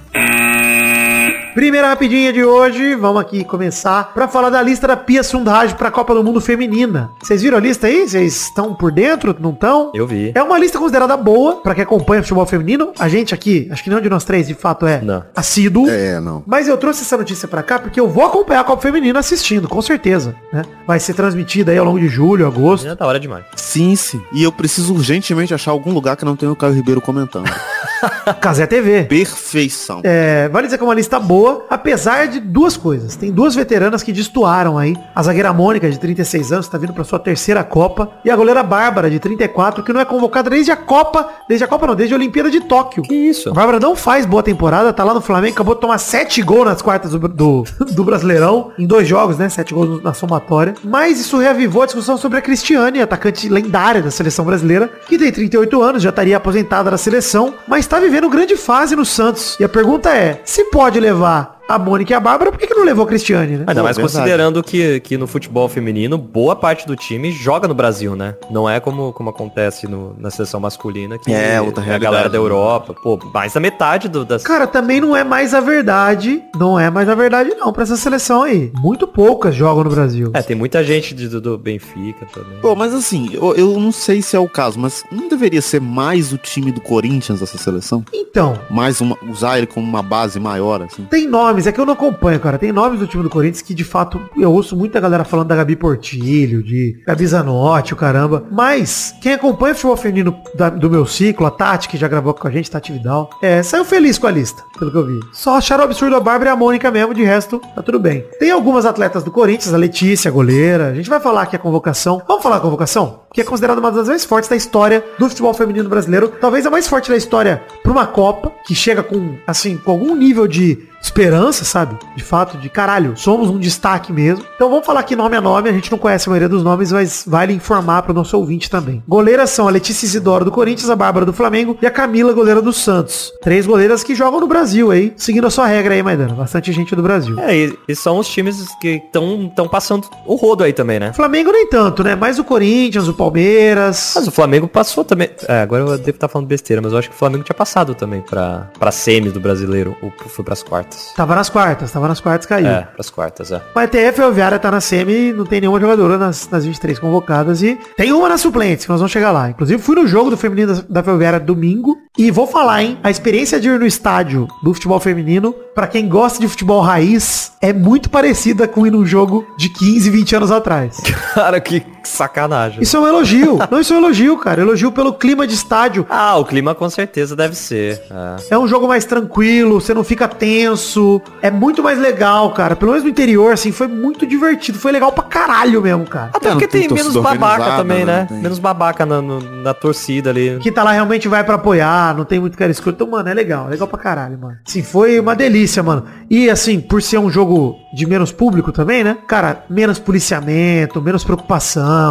Primeira rapidinha de hoje, vamos aqui começar pra falar da lista da Pia Sundhage pra Copa do Mundo Feminina. Vocês viram a lista aí? Vocês estão por dentro? Não estão? Eu vi. É uma lista considerada boa pra quem acompanha futebol feminino. A gente aqui, acho que nenhum de nós três de fato é Não. assíduo. É, não. Mas eu trouxe essa notícia pra cá porque eu vou acompanhar a Copa Feminina assistindo, com certeza. Né? Vai ser transmitida aí ao longo de julho, agosto. Já tá hora demais. Sim, sim. E eu preciso urgentemente achar algum lugar que não tenha o Caio Ribeiro comentando. Casé TV. Perfeição. É, vale dizer que é uma lista boa, apesar de duas coisas. Tem duas veteranas que destoaram aí. A zagueira Mônica, de 36 anos, tá vindo pra sua terceira Copa. E a goleira Bárbara, de 34, que não é convocada desde a Copa. Desde a Copa não, desde a Olimpíada de Tóquio. Que isso? A Bárbara não faz boa temporada, tá lá no Flamengo, acabou de tomar sete gols nas quartas do, do, do Brasileirão, em dois jogos, né? Sete gols na somatória. Mas isso reavivou a discussão sobre a Cristiane, atacante lendária da seleção brasileira, que tem 38 anos, já estaria aposentada da seleção, mas tá vivendo grande fase no Santos. E a pergunta é, se pode levar a Mônica e a Bárbara, por que, que não levou a Cristiane, né? Ainda Pô, mais considerando que, que no futebol feminino, boa parte do time joga no Brasil, né? Não é como, como acontece no- na seleção masculina, que É, outra a realidade, galera da né? Europa. Pô, mais da metade do, das... Cara, também não é mais a verdade, não é mais a verdade não pra essa seleção aí. Muito poucas jogam no Brasil. É, tem muita gente de- do, do Benfica também. Pô, mas assim, eu, eu não sei se é o caso, mas não deveria ser mais o time do Corinthians essa seleção? Então, Mais uma, usar ele como uma base maior, assim? Tem nomes, é que eu não acompanho, cara. Tem nomes do time do Corinthians que, de fato, eu ouço muita galera falando da Gabi Portilho, de Gabi Zanotti, o caramba. Mas, quem acompanha o futebol feminino da- do meu ciclo, a Tati, que já gravou com a gente, Tati Vidal, é, saiu feliz com a lista, pelo que eu vi. Só acharam absurdo a Bárbara e a Mônica mesmo, de resto, tá tudo bem. Tem algumas atletas do Corinthians, a Letícia, a goleira. A gente vai falar aqui a convocação. Vamos falar a convocação? Que é considerada uma das mais fortes da história do futebol feminino brasileiro. Talvez a mais forte da história pra uma Copa, que chega com, assim, com algum nível de esperança, sabe? De fato, de caralho, somos um destaque mesmo. Então vamos falar aqui nome a nome, a gente não conhece a maioria dos nomes, mas vale informar para o nosso ouvinte também. Goleiras são a Letícia Isidoro do Corinthians, a Bárbara do Flamengo e a Camila, goleira do Santos. Três goleiras que jogam no Brasil aí, seguindo a sua regra aí, Maidana. Bastante gente do Brasil. É, e, e são os times que estão tão passando o rodo aí também, né? Flamengo nem tanto, né? Mais o Corinthians, o Palmeiras. Mas o Flamengo passou também. É, agora eu devo estar falando besteira, mas eu acho que o Flamengo tinha passado também pra, pra semis do brasileiro, ou foi pras quartas. Tava nas quartas, tava nas quartas, caiu. É, pras quartas, é. O ETF Ferroviária tá na semi, não tem nenhuma jogadora nas, nas 23 convocadas e tem uma nas suplentes, que nós vamos chegar lá. Inclusive, fui no jogo do feminino da, da Ferroviária domingo e vou falar, hein, a experiência de ir no estádio do futebol feminino, pra quem gosta de futebol raiz, é muito parecida com ir num jogo de 15, 20 anos atrás. Cara, Que sacanagem. Isso é um elogio. Não, isso é um elogio, cara. Elogio pelo clima de estádio. Ah, o clima com certeza deve ser. É. É um jogo mais tranquilo, você não fica tenso. É muito mais legal, cara. Pelo menos no interior, assim, foi muito divertido. Foi legal pra caralho mesmo, cara. Até É, porque tem tem, menos babaca também, né? né? Tem. Menos babaca na, no- na torcida ali. Que tá lá realmente vai pra apoiar, não tem muito cara escuro. Então, mano, é legal. É legal pra caralho, mano. Sim, foi uma delícia, mano. E assim, por ser um jogo de menos público também, né? Cara, menos policiamento, menos preocupação.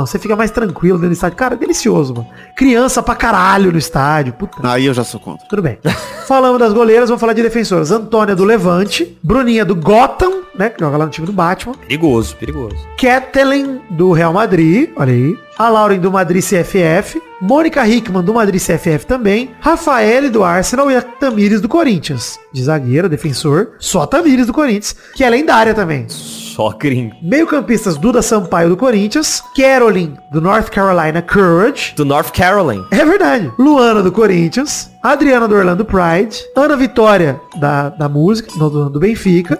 Você fica mais tranquilo dentro do estádio. Cara, é delicioso, mano. Criança pra caralho no estádio. Puta. Aí eu já sou contra. Tudo bem. Falamos das goleiras, vamos falar de defensoras. Antônia do Levante, Bruninha do Gotham, né? Que joga lá no time do Batman. Perigoso, perigoso. Kathleen do Real Madrid, olha aí. A Lauren do Madrid CFF. Mônica Hickman do Madrid CFF também. Rafael do Arsenal e a Tamires do Corinthians. De zagueira, defensor. Só a Tamires do Corinthians, que é lendária também. Só gringo. Meio-campistas Duda Sampaio do Corinthians. Carolyn do North Carolina Courage. Do North Carolina. É verdade. Luana do Corinthians. Adriana do Orlando Pride. Ana Vitória da, da música, não, do, do Benfica.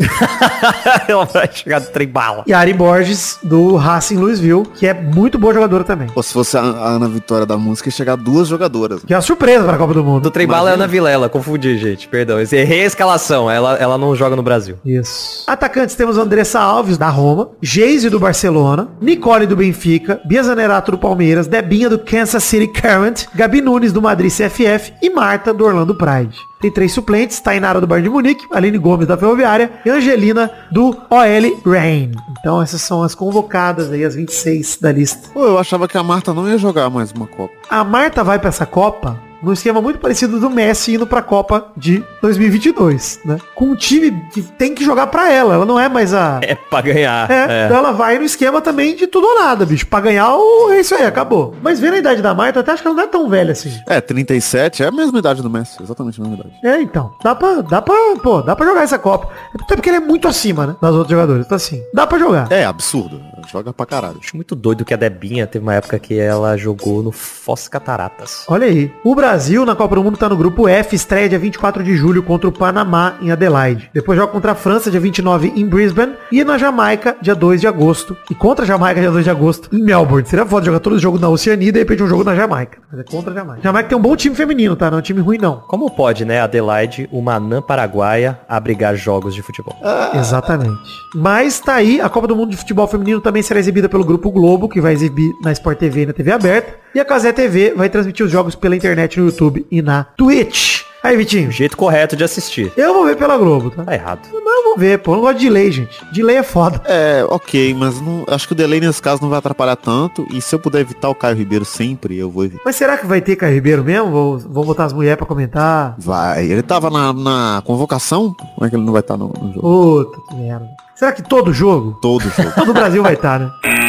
Ela vai chegar do trem bala. e Ari Borges do Racing Louisville, que é muito boa jogadora também. Pô, se fosse a, a Ana Vitória da música, ia chegar duas jogadoras. Que é uma surpresa para a Copa do Mundo. Do trem bala é Ana Vilela, confundi, gente. Perdão. Errei a escalação. Ela, ela não joga no Brasil. Isso. Atacantes temos Andressa Alves, da Roma, Geise do Barcelona, Nicole do Benfica, Bia Zanerato do Palmeiras, Debinha do Kansas City Current, Gabi Nunes do Madrid CFF e Marta do Orlando Pride. Tem três suplentes, Tainara do Bayern de Munique, Aline Gomes da Ferroviária e Angelina do OL Reign. Então essas são as convocadas aí, as 26 da lista. Pô, eu achava que a Marta não ia jogar mais uma Copa. A Marta vai pra essa Copa num esquema muito parecido do Messi indo pra Copa de 2022, né? Com um time que tem que jogar pra ela. Ela não é mais a... É pra ganhar. É, É. então ela vai no esquema também de tudo ou nada, bicho. Pra ganhar, o... é isso aí, acabou. Mas vendo a idade da Marta, eu até acho que ela não é tão velha assim. É, 37 é a mesma idade do Messi, exatamente a mesma idade. É, então. Dá pra, dá pra, pô, dá pra jogar essa Copa. Até porque ele é muito acima, né? Das outros jogadores. Então assim, dá pra jogar. É absurdo, joga pra caralho. Acho muito doido que a Debinha teve uma época que ela jogou no Foz Cataratas. Olha aí. O Brasil na Copa do Mundo tá no grupo F, estreia dia 24 de julho contra o Panamá em Adelaide. Depois joga contra a França dia 29 em Brisbane e na Jamaica dia 2 de agosto. E contra a Jamaica dia 2 de agosto em Melbourne. Seria foda jogar todo o jogo na Oceania e de repente um jogo na Jamaica. Mas é contra a Jamaica. Jamaica tem um bom time feminino, tá? Não é um time ruim não. Como pode, né, Adelaide, uma anã paraguaia, abrigar jogos de futebol? Exatamente. Mas tá aí, a Copa do Mundo de Futebol Feminino também será exibida pelo Grupo Globo, que vai exibir na Sport TV e na TV aberta. E a Casé TV vai transmitir os jogos pela internet no YouTube e na Twitch. Aí, Vitinho. O jeito correto de assistir. Eu vou ver pela Globo, tá? Tá errado. Mas eu vou ver, pô. Eu não gosto de delay, gente. Delay é foda. É, ok, mas não, acho que o delay nesse caso não vai atrapalhar tanto. E se eu puder evitar o Caio Ribeiro sempre, eu vou evitar. Mas será que vai ter Caio Ribeiro mesmo? Vou, vou botar as mulheres pra comentar. Vai. Ele tava na, na convocação? Como é que ele não vai estar no, no jogo? Puta que merda. Será que todo jogo? Todo jogo. Todo o Brasil vai estar, né?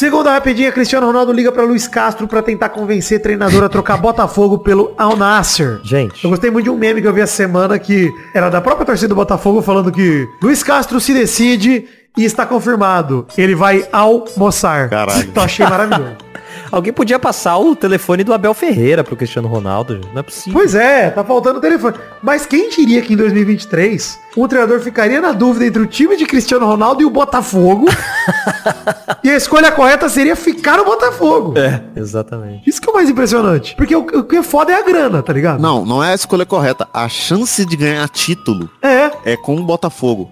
Segunda rapidinha, Cristiano Ronaldo liga pra Luiz Castro pra tentar convencer treinador a trocar Botafogo pelo Al Nasser. Gente, Eu gostei muito de um meme que eu vi essa semana que era da própria torcida do Botafogo falando que Luiz Castro se decide e está confirmado. Ele vai almoçar. Caralho. Então achei maravilhoso. alguém podia passar o telefone do Abel Ferreira pro Cristiano Ronaldo. Não é possível. Pois é, tá faltando o telefone. Mas quem diria que em 2023 um treinador ficaria na dúvida entre o time de Cristiano Ronaldo e o Botafogo? e a escolha correta seria ficar no Botafogo. É, exatamente. Isso que é o mais impressionante. Porque o, o que é foda é a grana, tá ligado? Não, não é a escolha correta. A chance de ganhar título É, é com o Botafogo.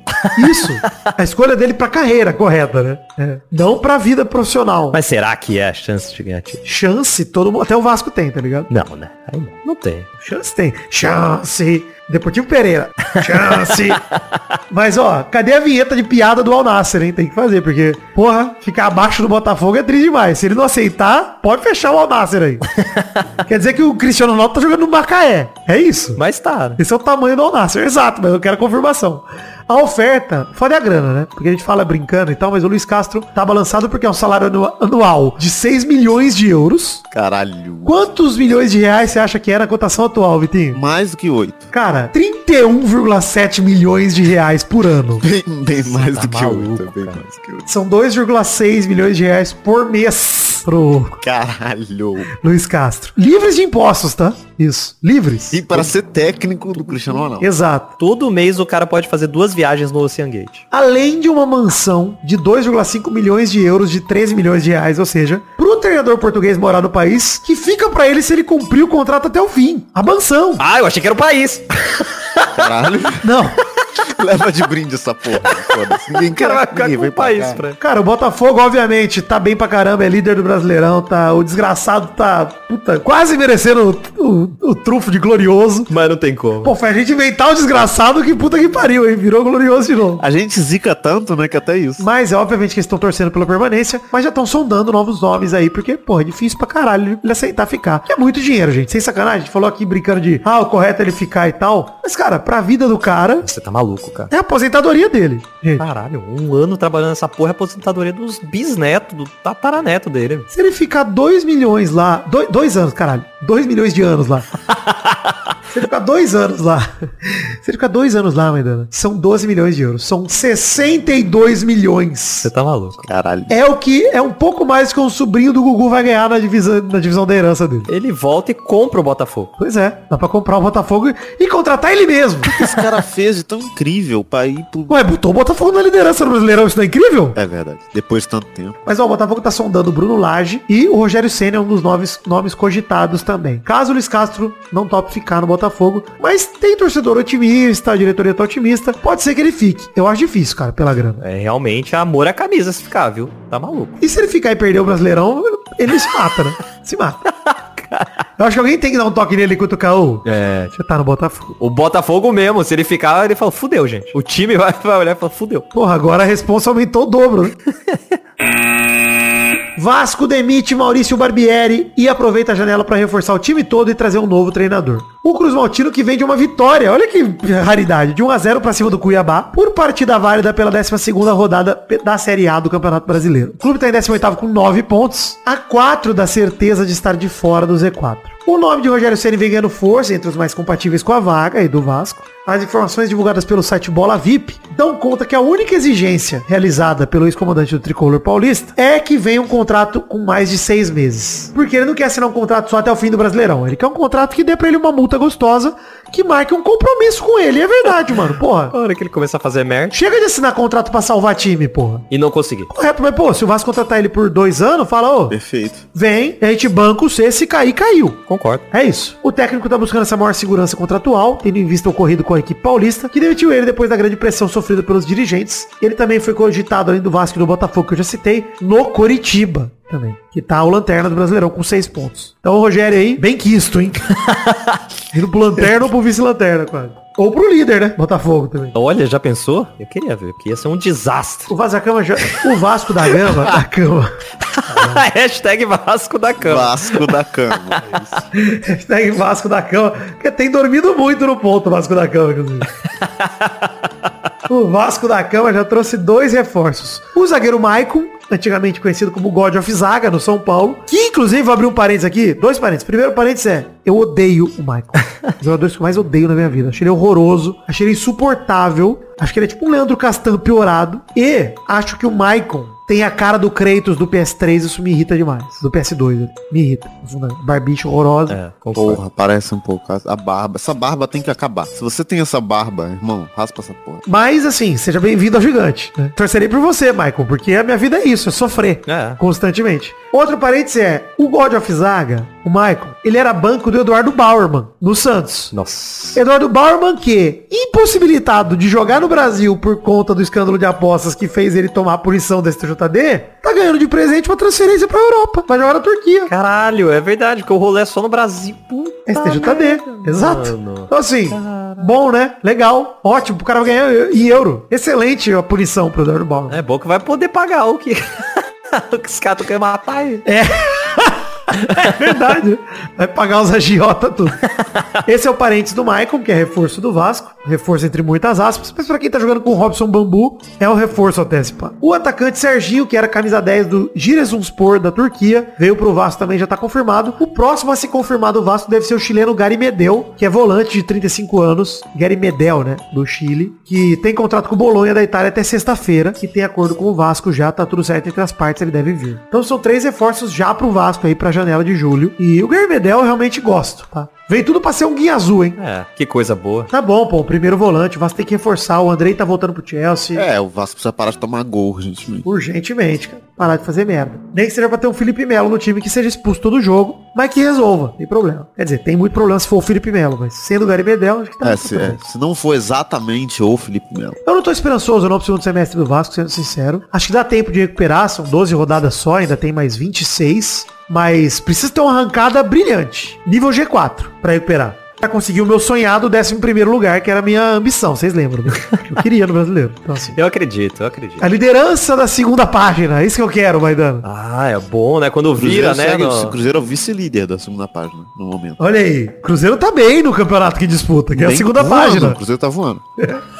isso. A escolha dele pra carreira correta, né? É. Não pra vida profissional. Mas será que é a chance de ganhar título? Chance, todo mundo. Até o Vasco tem, tá ligado? Não, né? Aí não, não tem. Chance tem. Chance. Deportivo Pereira. Chance. Mas, ó, cadê a vinheta de piada do Alnasser, hein? Tem que fazer, porque, porra, ficar abaixo do Botafogo é triste demais. Se ele não aceitar, pode fechar o Alnasser aí. Quer dizer que o Cristiano Ronaldo tá jogando no Macaé. É isso. Mas tá, né? Esse é o tamanho do Alnasser, exato, mas eu quero confirmação. A oferta, foda é a grana, né? Porque a gente fala brincando e tal, mas o Luiz Castro tá balançado porque é um salário anu- anual de 6 milhões de euros. Caralho. Quantos milhões de reais você acha que é na cotação atual, Vitinho? Mais do que oito. Cara, 31,7 milhões de reais por ano. Bem, bem mais Tá do que maluco, oito. é Bem cara. mais do que oito. São 2,6 milhões de reais por mês. Pro Caralho. Luiz Castro. Livres de impostos, tá? Isso. Livres. E para ser técnico do Cristiano Ronaldo. Exato. Todo mês o cara pode fazer duas viagens no Ocean Gate. Além de uma mansão de 2,5 milhões de euros de 13 milhões de reais, ou seja, pro treinador português morar no país, que fica pra ele se ele cumprir o contrato até o fim. A mansão. Ah, eu achei que era o país. Caralho. Não. Leva de brinde essa porra. Foda-se. Ninguém cara vai ninguém vem pra país cá. pra... Cara, o Botafogo, obviamente, tá bem pra caramba, é líder do Brasileirão, tá? O desgraçado tá, puta, quase merecendo o, o- o trunfo de glorioso. Mas não tem como. Pô, foi a gente inventar o desgraçado que puta que pariu, hein? Virou glorioso de novo. A gente zica tanto, né, que até isso. Mas é obviamente que eles estão torcendo pela permanência, mas já estão sondando novos nomes aí, porque, pô, é difícil pra caralho ele aceitar ficar. Que é muito dinheiro, gente. Sem sacanagem. A gente falou aqui brincando de, ah, o correto é ele ficar e tal. Mas, cara, pra vida do cara, Você tá maluco, cara. é a aposentadoria dele. Gente, Caralho, um ano trabalhando nessa porra é aposentadoria dos bisnetos, do tataraneto dele. se ele ficar 2 milhões lá, dois, dois anos, caralho, 2 milhões de anos lá. ele ficar dois anos lá, se ele ficar dois anos lá, Maidana, são 12 milhões de euros. São 62 milhões. Você tá maluco. Caralho. É o que é um pouco mais que um sobrinho do Gugu vai ganhar na divisão, na divisão da herança dele. Ele volta e compra o Botafogo. Pois é, dá pra comprar o Botafogo e contratar ele mesmo. O que esse cara fez de tão incrível pra ir pro... Ué, botou o Botafogo na liderança do Brasileirão, isso não é incrível? É verdade. Depois de tanto tempo. Mas ó, o Botafogo tá sondando o Bruno Lage e o Rogério Senna é um dos nomes, nomes cogitados também. Caso o Luiz Castro não tope ficar no Botafogo, mas tem torcedor otimista, a diretoria tá otimista, pode ser que ele fique. Eu acho difícil, cara, pela grana. É realmente amor à camisa se ficar, viu? Tá maluco. E se ele ficar e perder o Brasileirão, ele se mata, né? Se mata. Eu acho que alguém tem que dar um toque nele enquanto o caô. É. Você tá no Botafogo. O Botafogo mesmo, se ele ficar, ele fala, fudeu, gente. O time vai, vai olhar e falar, fudeu. Porra, agora a responsa aumentou o dobro, né? Vasco demite Maurício Barbieri e aproveita a janela para reforçar o time todo e trazer um novo treinador. O Cruz Maltino que vem de uma vitória, olha que raridade, de 1 a 0 para cima do Cuiabá, por partida válida pela 12ª rodada da Série A do Campeonato Brasileiro. O clube está em 18º com 9 pontos, a 4 da certeza de estar de fora do Z4. O nome de Rogério Ceni vem ganhando força entre os mais compatíveis com a vaga e do Vasco. As informações divulgadas pelo site Bola VIP dão conta que a única exigência realizada pelo ex-comandante do Tricolor Paulista é que venha um contrato com mais de seis meses. Porque ele não quer assinar um contrato só até o fim do Brasileirão. Ele quer um contrato que dê pra ele uma multa gostosa que marque um compromisso com ele. É verdade, mano. Porra. A hora que ele começar a fazer merda Chega de assinar contrato pra salvar time, porra. e não conseguir. Correto, mas pô, se o Vasco contratar ele por dois anos, fala, ô, Perfeito. vem, a gente banca o C, se cair, caiu. Concordo. É isso. O técnico tá buscando essa maior segurança contratual, tendo em vista o ocorrido com a equipe paulista, que demitiu ele depois da grande pressão sofrida pelos dirigentes. Ele também foi cogitado, além do Vasco e do Botafogo, que eu já citei, no Coritiba também. Que tá o Lanterna do Brasileirão com seis pontos. Então o Rogério aí, bem quisto, hein? Indo pro Lanterna ou pro Vice-Lanterna, quase. Ou pro líder, né? Botafogo também. Olha, já pensou? Eu queria ver, porque ia ser um desastre. O Vasco da Gama já... O Vasco da Gama... da Cama... Hashtag Vasco da Cama. Vasco da Cama. É. Hashtag Vasco da Cama, porque tem dormido muito no ponto o Vasco da Cama, inclusive. o Vasco da Cama já trouxe dois reforços. O zagueiro Maicon, antigamente conhecido como God of Zaga no São Paulo, que inclusive, vou abrir um parênteses aqui, dois parênteses. Primeiro parênteses é, eu odeio o Maicon. Os jogadores que eu mais odeio na minha vida. Achei ele horroroso, achei ele insuportável, acho que ele é tipo um Leandro Castan piorado, e acho que o Maicon tem a cara do Kratos do PS3, isso me irrita demais. Do PS2, né? me irrita. Barbicha horrorosa. É. Porra, parece um pouco. A- A barba. Essa barba tem que acabar. Se você tem essa barba, irmão, raspa essa porra. Mas assim, seja bem-vindo ao gigante. né? Torcerei por você, Michael, porque a minha vida é isso, é sofrer É. constantemente. Outro parênteses é, o God of Zaga, o Michael, ele era banco do Eduardo Bauerman, no Santos. Nossa. Eduardo Bauerman que, impossibilitado de jogar no Brasil por conta do escândalo de apostas que fez ele tomar a punição da STJD, tá ganhando de presente uma transferência pra Europa, pra jogar na Turquia. Caralho, é verdade, porque o rolê é só no Brasil. Puta STJD, exato. mano. Então assim, bom, né? Legal, ótimo, o cara vai ganhar em euro. Excelente a punição pro Eduardo Bauerman. É bom que vai poder pagar o que... o que os caras querem matar ele. É verdade. Vai pagar os agiota tudo. Esse é o parênteses do Maicon, que é reforço do Vasco. reforço entre muitas aspas, mas pra quem tá jogando com o Robson Bambu, é um reforço até se pá. O atacante Serginho, que era camisa 10 do Giresunspor da Turquia, veio pro Vasco também, já tá confirmado. O próximo a se confirmar do Vasco deve ser o chileno Gary Medel, que é volante de 35 anos, Gary Medel, né, do Chile, que tem contrato com o Bolonha da Itália até sexta-feira, que tem acordo com o Vasco já, tá tudo certo entre as partes, ele deve vir. Então são três reforços já pro Vasco aí pra janela de julho. E o Gary Medel eu realmente gosto, tá? Vem tudo pra ser um guia azul, hein? É, que coisa boa. Tá bom, pô, o primeiro volante, o Vasco tem que reforçar, o Andrei tá voltando pro Chelsea. É, o Vasco precisa parar de tomar gol, gente. Urgentemente, cara. Parar de fazer merda. Nem que seja pra ter um Felipe Melo no time que seja expulso todo jogo, mas que resolva. Tem problema. Quer dizer, tem muito problema se for o Felipe Melo, mas sendo o Gary Medel, acho que tá É se, é, se não for exatamente o Felipe Melo. Eu não tô esperançoso não pro segundo semestre do Vasco, sendo sincero. Acho que dá tempo de recuperar, são 12 rodadas só, ainda tem mais 26. Mas precisa ter uma arrancada brilhante. Nível G4 pra recuperar. Pra conseguir o meu sonhado 11 primeiro lugar, que era a minha ambição, vocês lembram, né? Eu queria no brasileiro. Então assim. Eu acredito, eu acredito. A liderança da segunda página, é isso que eu quero, Maidano. Ah, é bom, né? Quando Cruzeiro, vira, né? segue- no- o Cruzeiro é o vice-líder da segunda página, no momento. Olha aí, Cruzeiro tá bem no campeonato que disputa, que é a Bem segunda voando, página. O Cruzeiro tá voando.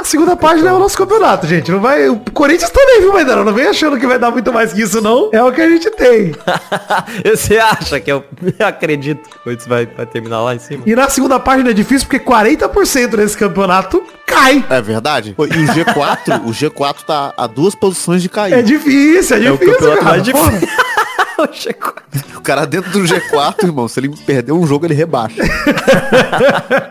A segunda página é o nosso campeonato, gente. Não vai. O Corinthians também, viu, Maidano? Não vem achando que vai dar muito mais que isso, não. É o que a gente tem. Você acha que eu acredito que o Corinthians vai, vai terminar lá em cima? E na segunda página é difícil porque 40% desse campeonato cai. É verdade? E o G4, o G4 tá a duas posições de cair. É difícil, é É o difícil, campeonato cara. mais difícil. Chegou. O cara dentro do G4, irmão, se ele perder um jogo, ele rebaixa.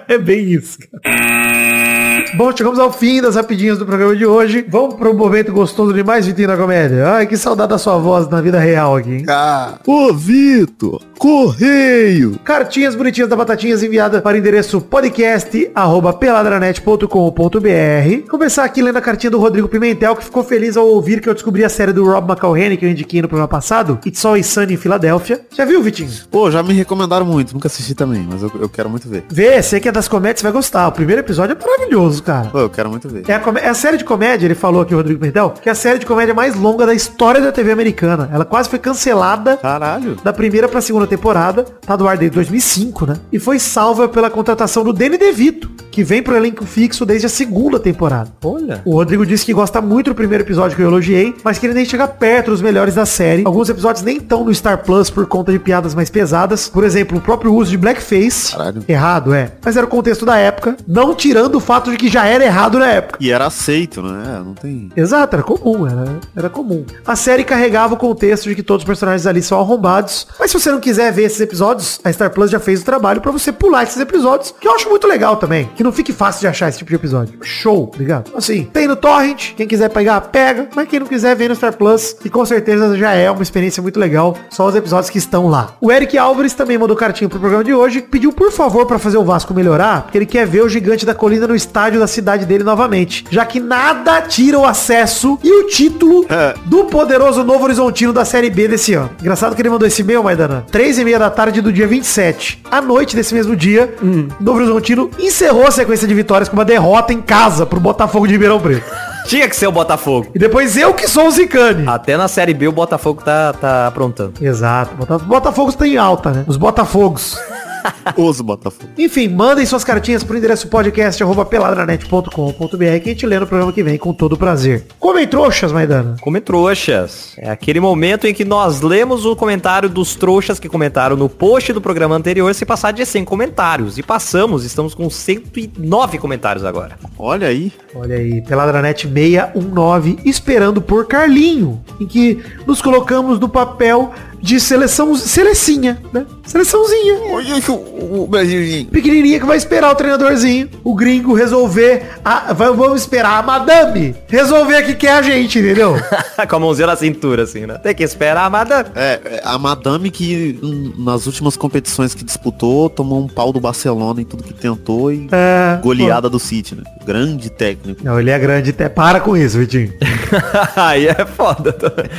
É bem isso, cara. Bom, chegamos ao fim das rapidinhas do programa de hoje. Vamos pro momento gostoso demais, Vitinho da Comédia. Ai, que saudade da sua voz na vida real aqui, hein? Ah, Ô, Vitor, correio. Cartinhas bonitinhas da Batatinhas enviada para o endereço podcast arroba peladranet.com.br Começar aqui lendo a cartinha do Rodrigo Pimentel, que ficou feliz ao ouvir que eu descobri a série do Rob McElhenney que eu indiquei no programa passado, It's Always Sunny em Filadélfia. Já viu, Vitinho? Pô, já me recomendaram muito, nunca assisti também, mas eu, eu quero muito ver. Vê, você que é das comédias, você vai gostar. O primeiro episódio é maravilhoso, cara. Pô, eu quero muito ver. É a, é a série de comédia, ele falou aqui, o Rodrigo Pimentel, que é a série de comédia mais longa da história da TV americana. Ela quase foi cancelada Caralho. da primeira pra segunda temporada, tá do ar desde 2005, né? E foi salva pela contratação do Danny DeVito, que vem pro elenco fixo desde a segunda temporada. Olha. O Rodrigo disse que gosta muito do primeiro episódio que eu elogiei, mas que ele nem chega perto dos melhores da série. Alguns episódios nem estão no Star Plus por conta de piadas mais pesadas. Por exemplo, o próprio uso de blackface. Caralho. Errado, é. Mas era o contexto da época, não tirando o fato de que já era errado na época. E era aceito, né? Não tem. Exato, era comum, era, era comum. A série carregava o contexto de que todos os personagens ali são arrombados. Mas se você não quiser ver esses episódios, a Star Plus já fez o trabalho pra você pular esses episódios, que eu acho muito legal também. Que não fique fácil de achar esse tipo de episódio. Show, ligado? Assim, tem no Torrent, quem quiser pegar, pega. Mas quem não quiser, vem no Star Plus. E com certeza já é uma experiência muito legal. Só os episódios que estão lá. O Eric Álvares também mandou cartinha pro programa de hoje. Pediu, por favor, pra fazer o Vasco melhorar, porque ele quer ver o gigante da colina no estádio da cidade dele novamente. Já que nada tira o acesso e o título É. do poderoso Novo Horizontino da Série B desse ano. Engraçado que ele mandou esse e-mail, Maidana. Três e meia da tarde do dia 27. À noite desse mesmo dia, Novo Horizontino encerrou a sequência de vitórias com uma derrota em casa pro Botafogo de Ribeirão Preto. Tinha que ser o Botafogo. E depois eu que sou o Zicane. Até na Série B o Botafogo tá, tá aprontando. Exato. Bota- Botafogo está em alta, né? Os Botafogos. Os Botafogo. Enfim, mandem suas cartinhas pro endereço podcast arroba peladranet.com.br que a gente lê no programa que vem com todo prazer. Comem trouxas, Maidana. Come trouxas. É aquele momento em que nós lemos o comentário dos trouxas que comentaram no post do programa anterior se passar de 100 comentários. E passamos, estamos com 109 comentários agora. Olha aí. Olha aí, Peladranet 619, esperando por Carlinho, em que nos colocamos no papel de seleção, selecinha, né? Seleçãozinha. Olha o, o Brasilzinho. Pequenininha que vai esperar o treinadorzinho, o gringo resolver, a, vamos esperar a madame resolver o que quer a gente, entendeu? Com a mãozinha na cintura, assim, né? Tem que esperar, madame. É, é, a Madame que hum, nas últimas competições que disputou, tomou um pau do Barcelona em tudo que tentou e É, goleada do City, né? Grande técnico. Não, ele é grande, até para com isso, Vitinho. Aí é foda também.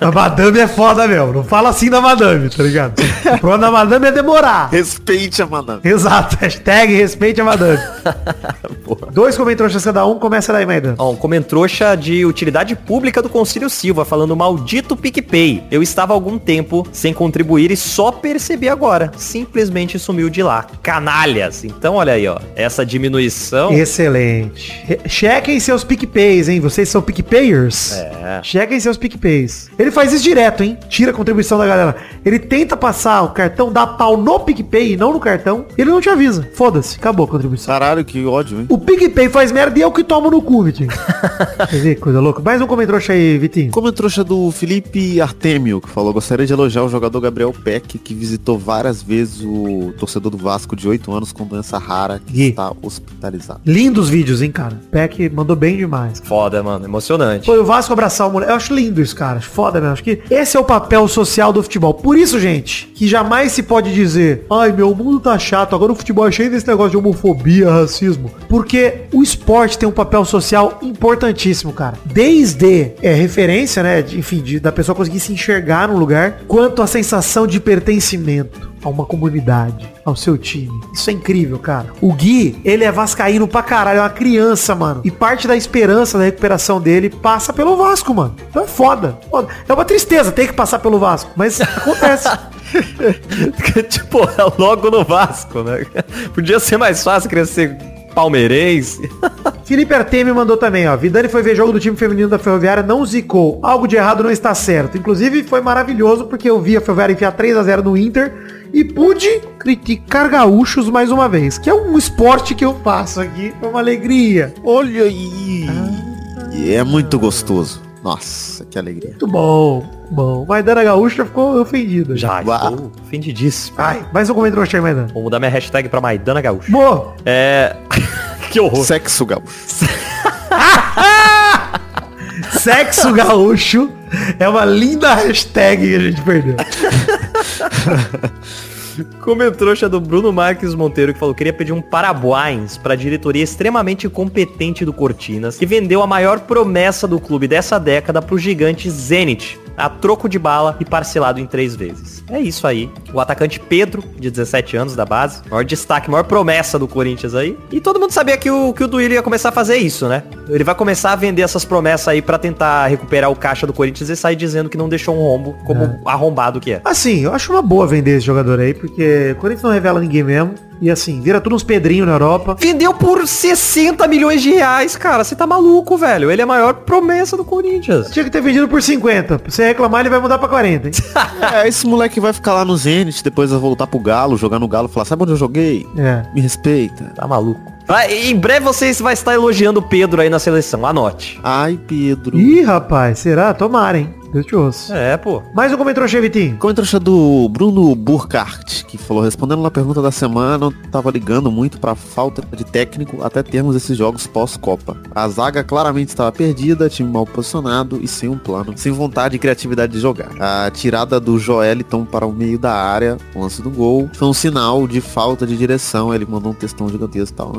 A madame é foda mesmo, não fala assim da madame, tá ligado? O problema da madame é demorar. Respeite a Madame. Exato, hashtag respeite a madame. Dois comentroxas cada um, começa daí, Maidana. Ó, um comentrouxa de utilidade pública do Concílio Silva, falando maldito PicPay. Eu estava há algum tempo sem contribuir e só percebi agora. Simplesmente sumiu de lá. Canalhas. Então, olha aí, ó. Essa diminuição... Excelente. Chequem seus PicPays, hein? Vocês são PicPayers? É. Chequem seus PicPays. Ele faz isso direto, hein? Tira contribuição da galera. Ele tenta passar o cartão, dá pau no PicPay e não no cartão. Ele não te avisa. Foda-se, acabou a contribuição. Caralho, que ódio, hein? O PicPay faz merda e eu que tomo no cu, Vitinho. Quer ver, coisa louca. Mais um comentário aí, Vitinho. Como trouxa do Felipe Artemio, que falou, gostaria de elogiar o jogador Gabriel Peck, que visitou várias vezes o torcedor do Vasco de 8 anos com doença rara, que Gui. está hospitalizado. Lindos vídeos, hein, cara. Peck mandou bem demais. Foda, mano. Emocionante. Foi o Vasco abraçar o moleque. Eu acho lindo isso, cara. Acho Foda mesmo. Acho que esse é o papel social do futebol. Por isso, gente, que jamais se pode dizer ai, meu mundo tá chato, agora o futebol é cheio desse negócio de homofobia, racismo. Porque o esporte tem um papel social importantíssimo, cara. Desde é, referência, né, de- enfim, de- da pessoa conseguir se enxergar num lugar, quanto a sensação de pertencimento a uma comunidade, ao seu time. Isso é incrível, cara. O Gui, ele é vascaíno pra caralho, é uma criança, mano. E parte da esperança da recuperação dele passa pelo Vasco, mano. Então é foda. foda. É uma tristeza ter que passar pelo Vasco, mas acontece. tipo, é logo no Vasco, né? Podia ser mais fácil crescer palmeirense. Felipe Artemi mandou também, ó. Vidani foi ver jogo do time feminino da Ferroviária, não zicou. Algo de errado não está certo. Inclusive, foi maravilhoso porque eu vi a Ferroviária enfiar 3 a 0 no Inter e pude criticar gaúchos mais uma vez, que é um esporte que eu faço aqui. É uma alegria. Olha aí! E é muito gostoso. Nossa, que alegria. Muito bom, bom. Maidana Gaúcha ficou ofendida. Já, estou ofendidíssimo. Ai, mais um comentário aí, Maidana. Vou mudar minha hashtag pra Maidana Gaúcho. Boa. É... que horror. Sexo gaúcho. Sexo gaúcho é uma linda hashtag que a gente perdeu. Comentrouxa do Bruno Marques Monteiro que falou queria pedir um parabéns para a diretoria extremamente competente do Cortinas que vendeu a maior promessa do clube dessa década pro gigante Zenit a troco de bala e parcelado em três vezes. É isso aí. O atacante Pedro, de 17 anos da base, maior destaque, maior promessa do Corinthians aí. E todo mundo sabia que o, que o Duílio ia começar a fazer isso, né? Ele vai começar a vender essas promessas aí para tentar recuperar o caixa do Corinthians e sair dizendo que não deixou um rombo como arrombado que é. Assim, eu acho uma boa vender esse jogador aí, porque o Corinthians não revela ninguém mesmo. E assim, vira tudo uns pedrinhos na Europa. Vendeu por 60 milhões de reais, cara. Você tá maluco, velho. Ele é a maior promessa do Corinthians. Tinha que ter vendido por 50. Pra você reclamar, ele vai mudar pra 40, hein? É, esse moleque vai ficar lá no Zenit, depois vai voltar pro Galo, jogar no Galo falar, sabe onde eu joguei? É. Me respeita. Tá maluco. Vai, em breve vocês vai estar elogiando o Pedro aí na seleção. Anote. Ai, Pedro. Ih, rapaz, será? Tomara, hein? Deus te ouça. É, pô. Mais um comentário, Chevitinho. Comentário do Bruno Burkhardt, que falou, respondendo na pergunta da semana, eu tava ligando muito pra falta de técnico até termos esses jogos pós-Copa. A zaga claramente estava perdida, time mal posicionado e sem um plano, sem vontade e criatividade de jogar. A tirada do Joeliton para o meio da área, o lance do gol, foi um sinal de falta de direção, ele mandou um textão gigantesco e tal.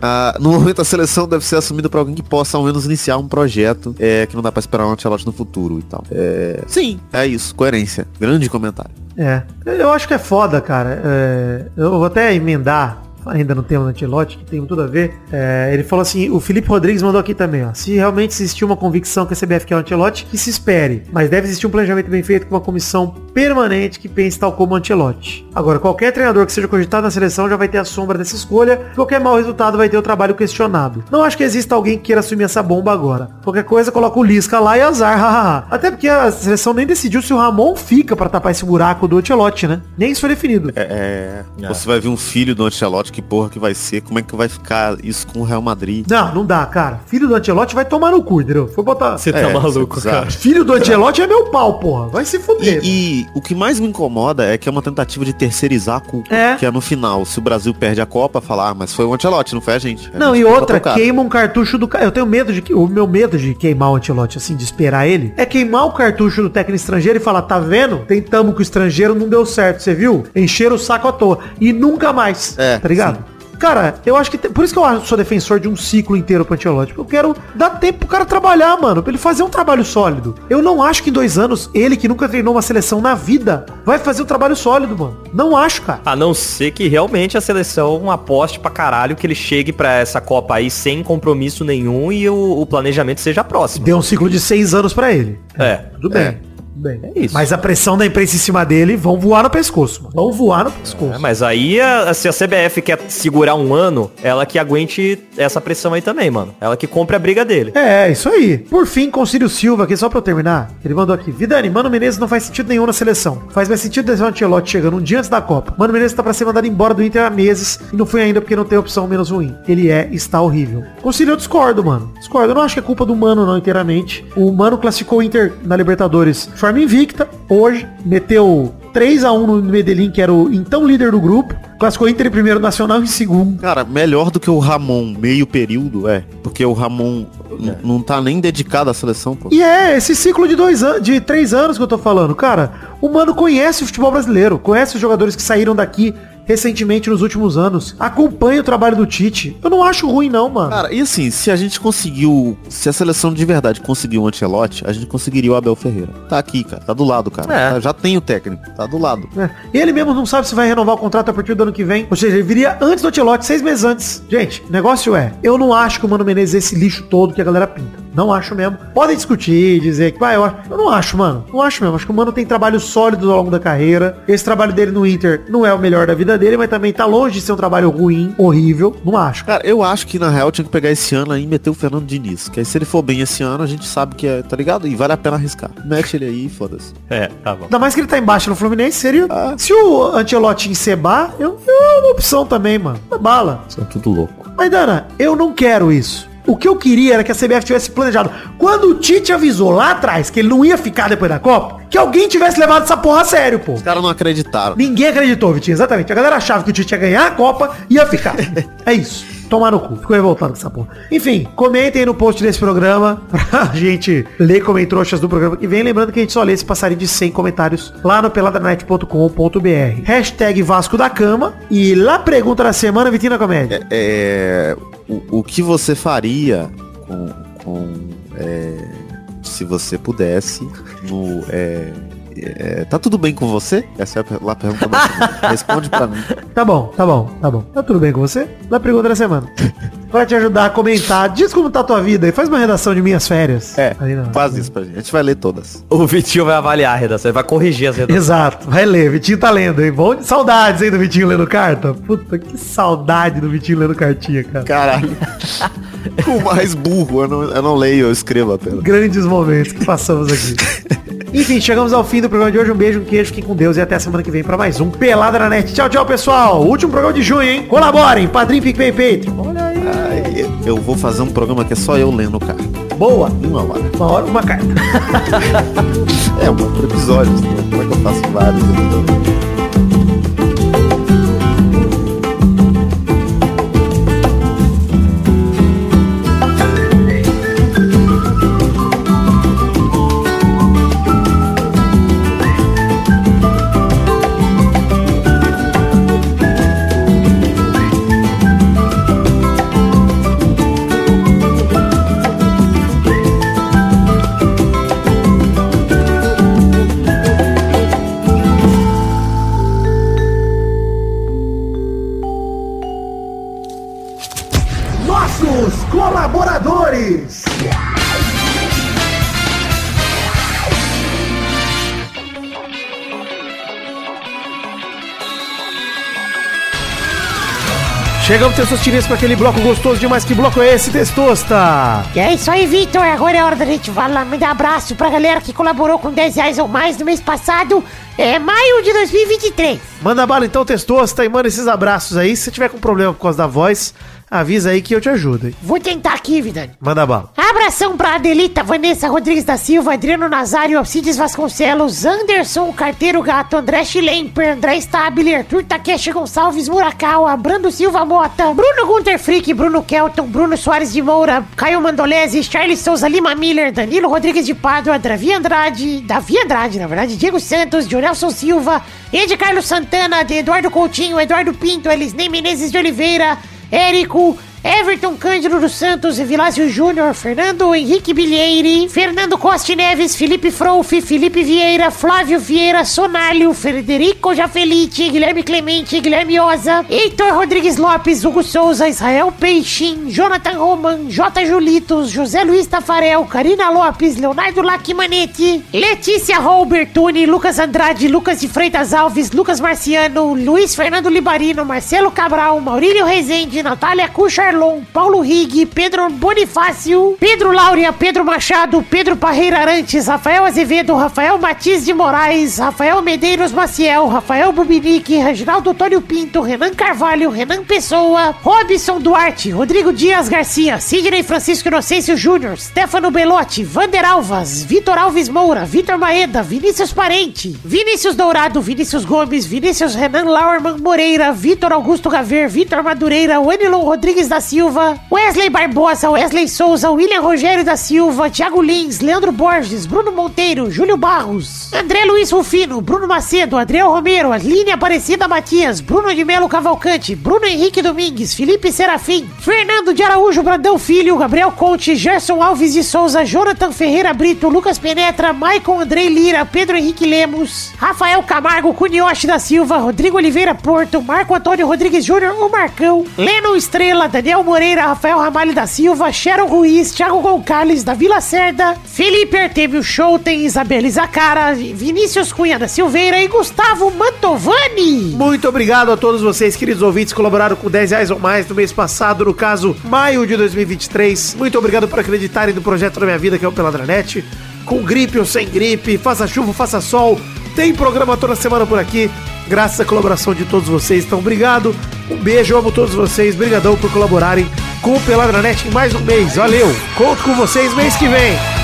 Ah, no momento a seleção deve ser assumida por alguém que possa ao menos iniciar um projeto, é, que não dá pra esperar um Ancelotti no futuro e tal. É, sim, é isso, coerência. Grande comentário. É. Eu acho que é foda, cara. É, eu vou até emendar ainda no tema do Antelote, que tem tudo a ver. É, ele falou assim, o Felipe Rodrigues mandou aqui também, ó. Se realmente existir uma convicção que a CBF quer o Antelote, que se espere. Mas deve existir um planejamento bem feito com uma comissão permanente que pense tal como o Antelote. Agora, qualquer treinador que seja cogitado na seleção já vai ter a sombra dessa escolha. Qualquer mau resultado vai ter o trabalho questionado. Não acho que exista alguém que queira assumir essa bomba agora. Qualquer coisa, coloca o Lisca lá e azar, hahaha. Até porque a seleção nem decidiu se o Ramon fica pra tapar esse buraco do Antelote, né? Nem isso foi definido. É, você vai ver um filho do Ancelotti, que porra que vai ser, como é que vai ficar isso com o Real Madrid? Não, não dá, cara. Filho do Antelote vai tomar no cu, entendeu? Foi botar. Você É, tá maluco, é bizarro. cara. Filho do Antelote é meu pau, porra. Vai se fuder. E, e o que mais me incomoda é que é uma tentativa de terceirizar a culpa. É. Que é no final, se o Brasil perde a Copa, falar, ah, mas foi o Ancelotti, não foi a gente. A Não, gente e outra, queima um cartucho do cara. Eu tenho medo de que. O meu medo de queimar o Antelote, assim, de esperar ele, é queimar o cartucho do técnico estrangeiro e falar, tá vendo? Tentamos com o estrangeiro, não deu certo, você viu? Encheram o saco à toa. E nunca mais. É, tá ligado? Cara, eu acho que. tem- por isso que eu sou defensor de um ciclo inteiro pro Ancelotti. Eu quero dar tempo pro cara trabalhar, mano. Pra ele fazer um trabalho sólido. Eu não acho que em dois anos, ele que nunca treinou uma seleção na vida, vai fazer um trabalho sólido, mano. Não acho, cara. A não ser que realmente a seleção aposte pra caralho que ele chegue pra essa Copa aí sem compromisso nenhum e o, o planejamento seja próximo. Deu um ciclo de seis anos pra ele. É. Tudo bem. Tudo bem. É isso. Mas a pressão da imprensa em cima dele vão voar no pescoço, mano. Vão voar no pescoço. É, mas aí, a- se a CBF quer segurar um ano, ela que aguente essa pressão aí também, mano. Ela que compre a briga dele. É, isso aí. Por fim, Concílio Silva, aqui só pra eu terminar, ele mandou aqui. Vidani, Mano Menezes não faz sentido nenhum na seleção. Faz mais sentido deixar o Ancelotti chegando um dia antes da Copa. Mano Menezes tá pra ser mandado embora do Inter há meses e não foi ainda porque não tem opção menos ruim. Ele é, está horrível. Concílio, eu discordo, mano. Discordo. Eu não acho que é culpa do Mano, não, inteiramente. O Mano classificou o Inter na Libertadores de forma invicta. Hoje, meteu 3 a 1 no Medellín, que era o então líder do grupo. Classificou Inter em primeiro, Nacional em segundo. Cara, melhor do que o Ramon meio período, é. Porque o Ramon n- não tá nem dedicado à seleção, pô. E é, esse ciclo de dois anos, de três anos que eu tô falando, cara, o mano conhece o futebol brasileiro, conhece os jogadores que saíram daqui recentemente nos últimos anos, acompanha o trabalho do Tite. Eu não acho ruim não, mano. Cara, e assim, se a gente conseguiu, se a seleção de verdade conseguiu o Ancelotti, a gente conseguiria o Abel Ferreira. Tá aqui, cara, tá do lado, cara. É. Tá- já tem o técnico, tá do lado. É. Ele mesmo não sabe se vai renovar o contrato a partir do ano que vem. Ou seja, ele viria antes do Ancelotti, seis meses antes. Gente, o negócio é, eu não acho que o Mano Menezes é esse lixo todo que a galera pinta. Não acho mesmo. Podem discutir, dizer que, ah, eu, eu não acho, mano. Não acho mesmo. Acho que o Mano tem trabalhos sólidos ao longo da carreira. Esse trabalho dele no Inter não é o melhor da vida dele, mas também tá longe de ser um trabalho ruim, horrível. Não acho. Cara, eu acho que na real tinha que pegar esse ano aí e meter o Fernando Diniz. Que aí se ele for bem esse ano, a gente sabe que é, tá ligado? E vale a pena arriscar. Mete ele aí, foda-se. É, tá bom. Ainda mais que ele tá embaixo no Fluminense, seria. Ah. Se o Ancelotti encebar, eu, é uma opção também, mano. É bala. São tudo louco. Mas, Dana, eu não quero isso. O que eu queria era que a CBF tivesse planejado. Quando o Tite avisou lá atrás que ele não ia ficar depois da Copa, que alguém tivesse levado essa porra a sério, pô. Os caras não acreditaram. Ninguém acreditou, Vitinho, exatamente. A galera achava que o Tite ia ganhar a Copa e ia ficar. é isso. Tomar no cu. Ficou revoltado com essa porra. Enfim, comentem aí no post desse programa pra gente ler comentroxas do programa que vem. Lembrando que a gente só lê esse passarinho de 100 comentários lá no peladranet.com.br. Hashtag Vasco da Cama. E lá pergunta da semana, Vitinho na Comédia. É, o, que você faria com, com é, se você pudesse no é, é, tá tudo bem com você? Essa é a pergunta da semana. Responde pra mim. Tá bom, tá bom, tá bom. Tá tudo bem com você? Lá pergunta da semana. Pra te ajudar a comentar, diz como tá a tua vida e faz uma redação de minhas férias. É, Aí não. faz isso pra gente. A gente vai ler todas. O Vitinho vai avaliar a redação, ele vai corrigir as redações. Exato, vai ler, Vitinho tá lendo, hein? Bom, saudades aí do Vitinho lendo carta. Puta, que saudade do Vitinho lendo cartinha, cara. Caralho. o mais burro, eu não, eu não leio, eu escrevo apenas. Grandes momentos que passamos aqui. Enfim, chegamos ao fim do programa de hoje. Um beijo, um queijo, fiquem com Deus e até a semana que vem pra mais um Pelada na Net. Tchau, tchau, pessoal. Último programa de junho, hein? Colaborem, Padrim, PicPay, Patreon. Olha aí. Aí, eu vou fazer um programa que é só eu lendo carta. Boa. Uma hora. Uma hora, uma carta. É, uma por episódio. Como é que eu faço vários episódios? Chegamos, Testosterinhas, para aquele bloco gostoso demais. Que bloco é esse, Testosta? E é isso aí, Vitor. Agora é hora da gente falar, mandar abraço pra galera que colaborou com 10 reais ou mais no mês passado. É maio de 2023. Manda bala então, Testosta, e manda esses abraços aí. Se você tiver com problema por causa da voz, avisa aí que eu te ajudo. hein? Vou tentar aqui, Vidani. Manda bala. Abração pra Adelita, Vanessa Rodrigues da Silva, Adriano Nazário, Alcides Vasconcelos, Anderson Carteiro Gato, André Schlemper, André Stabile, Arthur Takeshi Gonçalves Murakawa, Brando Silva Mota, Bruno Gunter Frick, Bruno Kelton, Bruno Soares de Moura, Caio Mandolese, Charles Souza Lima Miller, Danilo Rodrigues de Pádua, Davi Andrade, Davi Andrade, na verdade, Diego Santos, Jonelson Silva, Ed Carlos Santana, Eduardo Coutinho, Eduardo Pinto, Elisnei Menezes de Oliveira, Érico, Everton Cândido dos Santos, Vilásio Júnior, Fernando Henrique Bilheire, Fernando Costa Neves, Felipe Frouf, Felipe Vieira, Flávio Vieira, Sonalho, Frederico Jafelite, Guilherme Clemente, Guilherme Oza, Heitor Rodrigues Lopes, Hugo Souza, Israel Peixin, Jonathan Roman, J. Julitos, José Luiz Tafarel, Karina Lopes, Leonardo Lacmanetti, Letícia Robertuni, Lucas Andrade, Lucas de Freitas Alves, Lucas Marciano, Luiz Fernando Libarino, Marcelo Cabral, Maurílio Rezende, Natália Cucharlon, Paulo Rig, Pedro Bonifácio, Pedro Laura, Pedro Machado, Pedro Parreira Arantes, Rafael Azevedo, Rafael Matiz de Moraes, Rafael Medeiros Maciel, Rafael Bubinique, Reginaldo Antônio Pinto, Renan Carvalho, Renan Pessoa, Robson Duarte, Rodrigo Dias Garcia, Sidney Francisco Inocêncio Júnior, Stefano Belotti, Vander Alvas, Vitor Alves Moura, Vitor Maeda, Vinícius Parente, Vinícius Dourado, Vinícius Gomes, Vinícius Renan Lauerman Moreira, Vitor Augusto Gaver, Vitor Madureira, Wenilon Rodrigues da Silva, Wesley Barbosa, Wesley Souza, William Rogério da Silva, Thiago Lins, Leandro Borges, Bruno Monteiro, Júlio Barros, André Luiz Rufino, Bruno Macedo, Adriel Romero, Aline Aparecida Matias, Bruno de Melo Cavalcante, Bruno Henrique Domingues, Felipe Serafim, Fernando de Araújo Brandão Filho, Gabriel Conte, Gerson Alves de Souza, Jonathan Ferreira Brito, Lucas Penetra, Maicon Andrei Lira, Pedro Henrique Lemos, Rafael Camargo, Cunioche da Silva, Rodrigo Oliveira Porto, Marco Antônio Rodrigues Júnior, o Marcão, Leno Estrela, Daniel Moreira, Rafael Ramalho da Silva, Sharon Ruiz, Thiago Gonçalves da Vila Cerda, Felipe Artevio Schouten, Isabela Zacara, Vinícius Cunha da Silveira e Gustavo Mantovani. Muito obrigado a todos vocês, queridos ouvintes, que colaboraram com 10 reais ou mais no mês passado, no caso, maio de 2023. Muito obrigado por acreditarem no projeto da minha vida, que é o Peladranet. Com gripe ou sem gripe, faça chuva, faça sol, tem programa toda semana por aqui, graças à colaboração de todos vocês. Então, obrigado, um beijo, amo todos vocês, brigadão por colaborarem com o Peladranet em mais um mês. Valeu, conto com vocês mês que vem.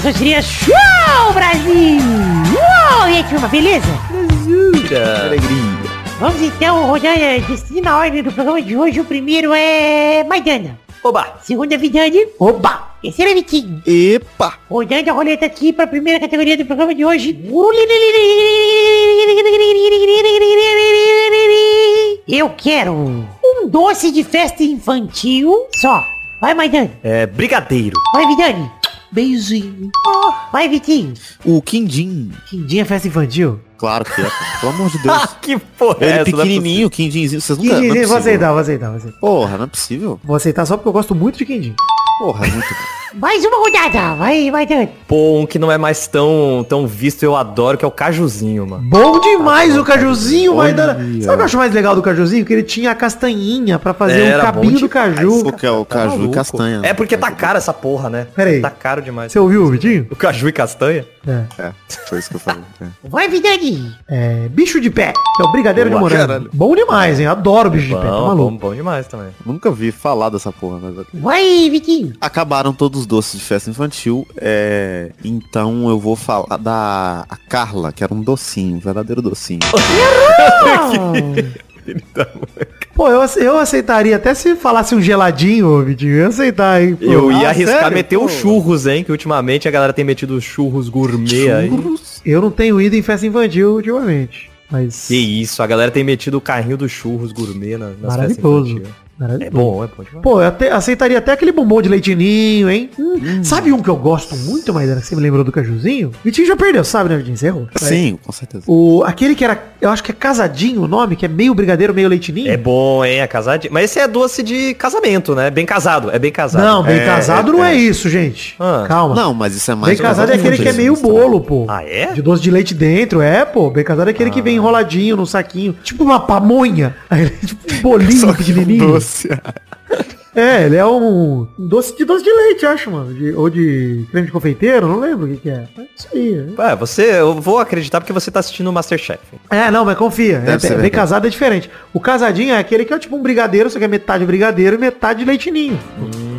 Mais um Testosterinha Show, Brasil. Uou, e aí, turma, beleza? Alegria. Vamos então rodar a destino na ordem do programa de hoje. O primeiro é Maidana. Oba! Segundo é Vidani. Oba! Terceiro é Vitinho. Epa! Rodando a roleta aqui para a primeira categoria do programa de hoje. Eu quero um doce de festa infantil só. Vai, Maidana. É brigadeiro. Vai, Vidani. Beijinho. Vai, Vitinho. O Quindim. Quindim é festa infantil? Claro que é, cara. Pelo amor de Deus. que porra Ele é essa? Não é pequenininho, o Quindinzinho. Vocês nunca... não é vou aceitar, vou aceitar, vou aceitar. Porra, não é possível. Vou aceitar só porque eu gosto muito de quindim. Porra, é muito bom. Mais uma rodada. Vai, Maidana. Pô, um que não é mais tão, tão visto, eu adoro, que é o cajuzinho, mano. Bom demais o cajuzinho, Olha. Maidana. Sabe o que eu acho mais legal do cajuzinho? Que ele tinha a castanhinha pra fazer Era o cabinho bom do caju. Porque é o Tá caju e maluco. castanha. É porque tá caro essa porra, né? Pera aí. Tá caro demais. Você ouviu, Vitinho? O caju e castanha? É. É, foi isso que eu falei. É. Vai, Vidani. É, bicho de pé, que é o brigadeiro de Boa, morango. caralho. Bom demais, hein? Adoro bicho de pé, tá Bom, bom, maluco. bom demais também. Nunca vi falar dessa porra, mas... Vai, Vitinho. Acabaram todos os doces de festa infantil, é... então eu vou falar da a Carla, que era um docinho, um verdadeiro docinho. Pô, eu, ace- eu aceitaria até se falasse um geladinho, Vitinho. Eu ia aceitar, hein? Pô, Eu ia ah, arriscar sério? meter os churros, hein? Que ultimamente a galera tem metido os churros gourmet aí. Eu não tenho ido em festa infantil ultimamente. Mas. Que isso, a galera tem metido o carrinho dos churros gourmet na, nas festas Maravilhoso. Maravilhoso. É bom, é bom demais. Pô, eu até- aceitaria até aquele bombom de leitinho, hein? Hum, Sabe um que eu gosto muito, mas você me lembrou do cajuzinho? Vitinho já perdeu, sabe, né, Vitinho? Você errou. Sim, com certeza. O, aquele que era, eu acho que é casadinho o nome, que é meio brigadeiro, meio leitinho. É bom, hein? A casadinha. Mas esse é doce de casamento, né? Bem casado. É bem casado. Não, bem É, casado é, não é é. isso, gente. Ah. Calma. Não, mas isso é mais... Bem casado é aquele que é meio bolo. bolo, pô. Ah, é? De doce de leite dentro, é, pô. Bem casado é aquele que vem enroladinho num saquinho. Tipo uma pamonha. É tipo um bolinho pequenininho. Doce. É, ele é um doce de doce de leite, eu acho, mano. De- ou de creme de confeiteiro, não lembro o que, que é. É isso aí. né? É, você, eu vou acreditar porque você tá assistindo o Masterchef. É, não, mas confia. É, Deve bem verdade. casado é diferente. O casadinho é aquele que é tipo um brigadeiro, só que é metade brigadeiro e metade leitinho. Hum,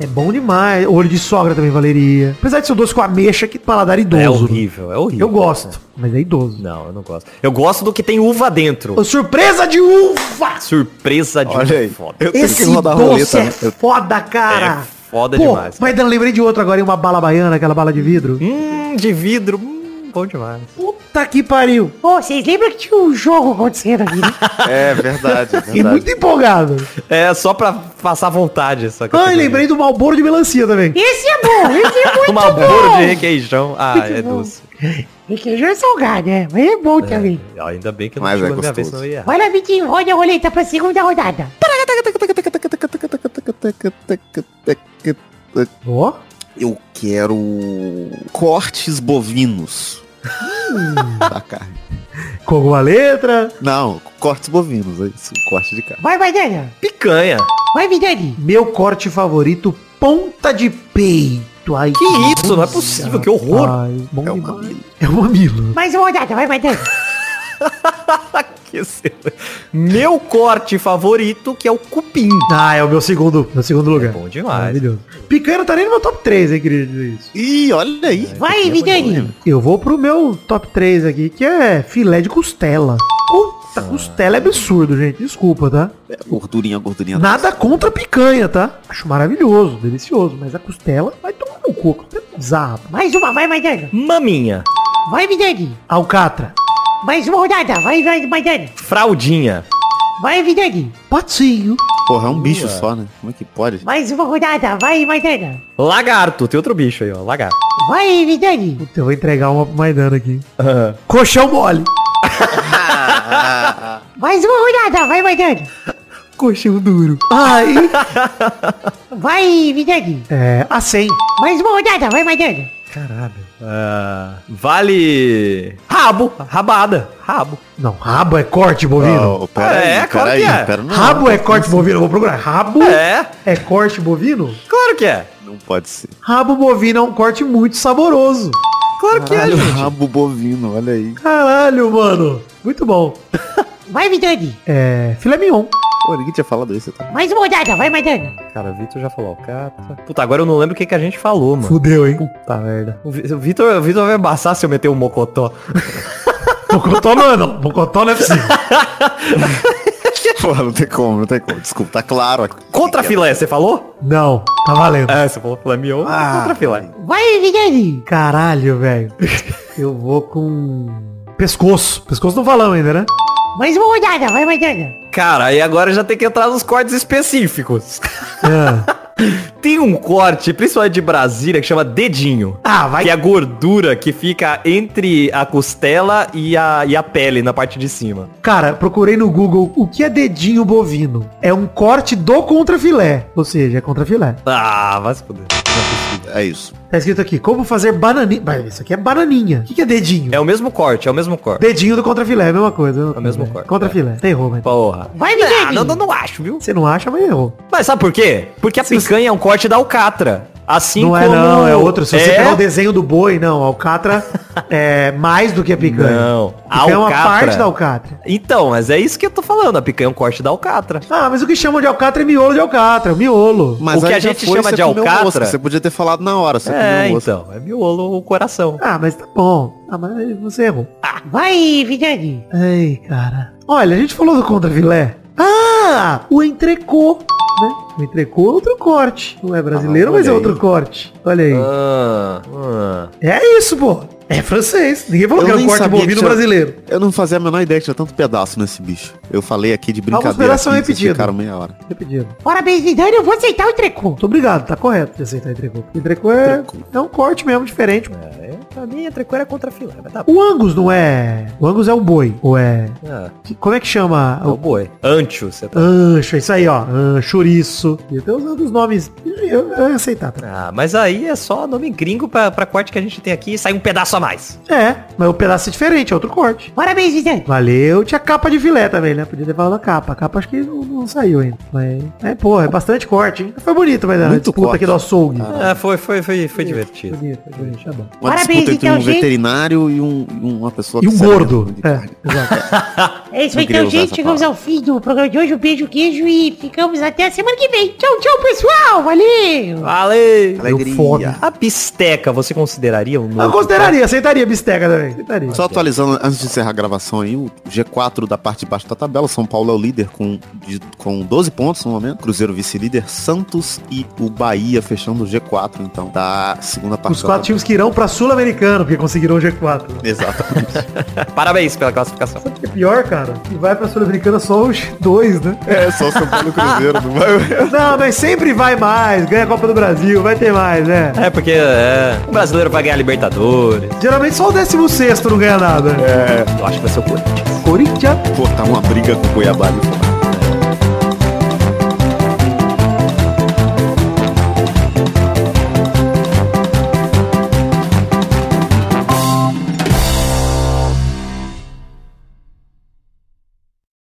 é. É bom demais. Olho de sogra também valeria. Apesar de ser um doce com ameixa, que paladar idoso. É horrível, é horrível. Eu gosto, mas é idoso. Não, eu não gosto. Eu gosto do que tem uva dentro. Ô, Surpresa de uva! Surpresa de Olha aí. foda. Eu Esse doce roleta. é né? Eu- foda, cara. É foda Pô, demais. mas eu lembrei de outro agora, em uma bala baiana, aquela bala de vidro. Hum, de vidro. Hum, bom demais. Puta que pariu. Ô, vocês lembram que tinha um jogo acontecendo aqui, né? É verdade, é verdade. muito empolgado. É só pra passar vontade. Essa Ah, e categoria. lembrei do Malboro de melancia também. Esse é bom, esse é muito Uma bolo bom. de requeijão. Ah, Muito é bom. doce. Requeijão é salgado, né? Mas é bom também. É, Ainda bem que não Mas chegou é minha vez, gostoso. senão eu ia. Vai lá, Vitinho, roda a roleta pra segunda rodada. Ó. Eu quero cortes bovinos da carne. Com alguma letra. Não, cortes bovinos, é isso, corte de carne. Vai, Maidana. Picanha. Vai, Vidani. Meu corte favorito, ponta de peito. Ai, Que isso? Não é possível, que horror. É um demais. mamilo. É um mamilo. Mais uma rodada, vai, Maidana. Que excelente. Meu corte favorito, que é o cupim. Ah, é o meu segundo, meu segundo lugar. bom demais. Maravilhoso. Picanha não tá nem no meu top 3, hein, queria dizer isso. Ih, olha aí. Vai, Vidani. Eu vou pro meu top 3 aqui, que é filé de costela. Puta, costela é absurdo, gente. Desculpa, tá? É, Gordurinha, gordurinha. Nada contra a picanha, tá? Acho maravilhoso, delicioso. Mas a costela vai tomar no cu. costela é bizarra. Mais uma, vai, Maidana. Maminha. Vai, Vidani. Alcatra. Mais uma rodada, vai, vai, Maidana. Fraldinha. Vai, Vidani. Patinho. Porra, é um bicho só, né? Como é que pode? Mais uma rodada, vai, Maidana. Lagarto. Tem outro bicho aí, ó. Lagarto. Vai, Vidani. Puta, eu vou entregar uma pro Maidana aqui. Colchão mole. Mais uma rodada, vai, Maidana. Colchão duro. Ai. Vai, Vidani. é, a 100. Mais uma rodada, vai, Maidana. Caralho. Ah, vale. Rabo. Rabada. Rabo. Não, rabo é corte bovino. Oh, pera aí, é, pera claro aí, que é. pera- não, rabo é corte bovino. Eu vou procurar. Rabo É. é corte bovino? Claro que é. Não pode ser. Rabo bovino é um corte muito saboroso. Claro que é, Caralho, gente. rabo bovino, olha aí. Caralho, mano. Muito bom. Vai, Vidani. É, filé mignon. Pô, ninguém tinha falado isso. Tá? Mais uma rodada, vai, Maidana. Cara, o Vitor já falou alcatra. Puta, agora eu não lembro o que, que a gente falou, mano. Fudeu, hein? Puta merda. O Vi- o Vitor, o Vitor vai embaçar se eu meter um mocotó. Mocotó não é não. Mocotó não é possível. Porra, não tem como, não tem como. Desculpa, tá claro. Contra filé, você falou? Não, tá valendo. É, você falou filé mignon. Ah, contra filé. Vai, Vidani. Caralho, velho. Eu vou com... Pescoço. Pescoço não falamos ainda, né? Mais uma rodada, vai, Maidana. Cara, aí agora já tem que entrar nos cortes específicos. É. Tem um corte, principalmente de Brasília, que chama dedinho. Ah, vai... Que é a gordura que fica entre a costela e a, e a pele na parte de cima. Cara, procurei no Google o que é dedinho bovino. É um corte do contrafilé. Ou seja, é contrafilé. Ah, vai se fuder. Não é. É isso. Tá escrito aqui, como fazer bananinha. Isso aqui é bananinha. O que, que é dedinho? É o mesmo corte, é o mesmo corte. Dedinho do contrafilé, é a mesma coisa. É o mesmo corte. Contrafilé. Você errou, mas... Porra. Vai, Ah, Vidani. não, não, não acho, viu? Você não acha, mas errou. Mas sabe por quê? Porque a picanha é um corte da alcatra. Assim não como... é não, é outro. Se você É? pegar o desenho do boi, não. A alcatra é mais do que a picanha. Não. A picanha é uma Alcatra. parte da alcatra. Então, mas é isso que eu tô falando. A picanha é um corte da alcatra. Ah, mas o que chamam de alcatra é miolo de alcatra. Miolo. O que a gente foi, chama você de alcatra- Você podia ter falado na hora, você é, então. É miolo o coração. Ah, mas tá bom. Ah, mas você errou. Vai, Vidani. Ai, cara. Olha, a gente falou do contrafilé. Ah, o entrecô, né? O entrecô é outro corte. Não é brasileiro, Ah, mas é outro corte. Olha aí. Ah, ah. É isso, pô. É francês. Ninguém falou Eu que é um corte bovino tinha- brasileiro. Eu não fazia a menor ideia que tinha tanto pedaço nesse bicho. Eu falei aqui de brincadeira. pedaços são vocês repetidos. Ficaram meia hora. Repetido. Parabéns, Vidani, eu vou aceitar o entrecô. Muito obrigado, tá correto de aceitar entrecô. Porque Entrecô é, é um corte mesmo diferente. É, pra mim, entrecô era contra filé, mas tá O Angus não é. O Angus é um boi. Ou é. Ah, que- Como é que chama? é o boi. Ancho, você tá... Ancho, isso aí, ó. Ancho, chouriço. E até usando os nomes. Eu, eu ia aceitar. Tá? Ah, mas aí é só nome gringo pra, pra corte que a gente tem aqui e sai um pedaço a mais. É, mas o pedaço é diferente, é outro corte. Parabéns, Vidani. Valeu, tinha capa de filé também, né? Podia ter falado a capa. A capa acho que não, não saiu ainda. Mas, é, pô, é bastante corte, hein? Foi bonito, mas a Muito disputa corte. aqui do açougue. Ah, foi, foi, foi, foi divertido. Bonito, foi bonito, tá bom. Uma Parabéns, disputa entre então, um gente. veterinário e um, uma pessoa E um gordo. É. É isso então, gente. Chegamos ao fim do programa de hoje. Um beijo, queijo e ficamos até a semana que vem. Tchau, tchau, pessoal. Valeu. Valeu! Deu fome. A bisteca, você consideraria um novo? Eu consideraria, aceitaria bisteca também. Aceitaria. Só atualizando, antes de encerrar a gravação aí, o G4 da parte de baixo da tabela, São Paulo é o líder com, de- com 12 pontos no momento, Cruzeiro vice-líder, Santos e o Bahia fechando o G4, então, da segunda parte Os quatro times que irão pra Sul-Americano, porque conseguiram o G4. Exatamente. Parabéns pela classificação. Sabe o que é pior, cara? Que vai pra Sul-Americana só os dois, né? é, só o São Paulo e Cruzeiro, não vai... Não, mas sempre vai mais. Ganha a Copa do Brasil, vai ter mais, né? É, porque é, o brasileiro vai ganhar Libertadores. Geralmente só o 16 não ganha nada. Eu acho que vai ser o Corinthians. Corinthians. Pô, tá uma briga com o Cuiabá.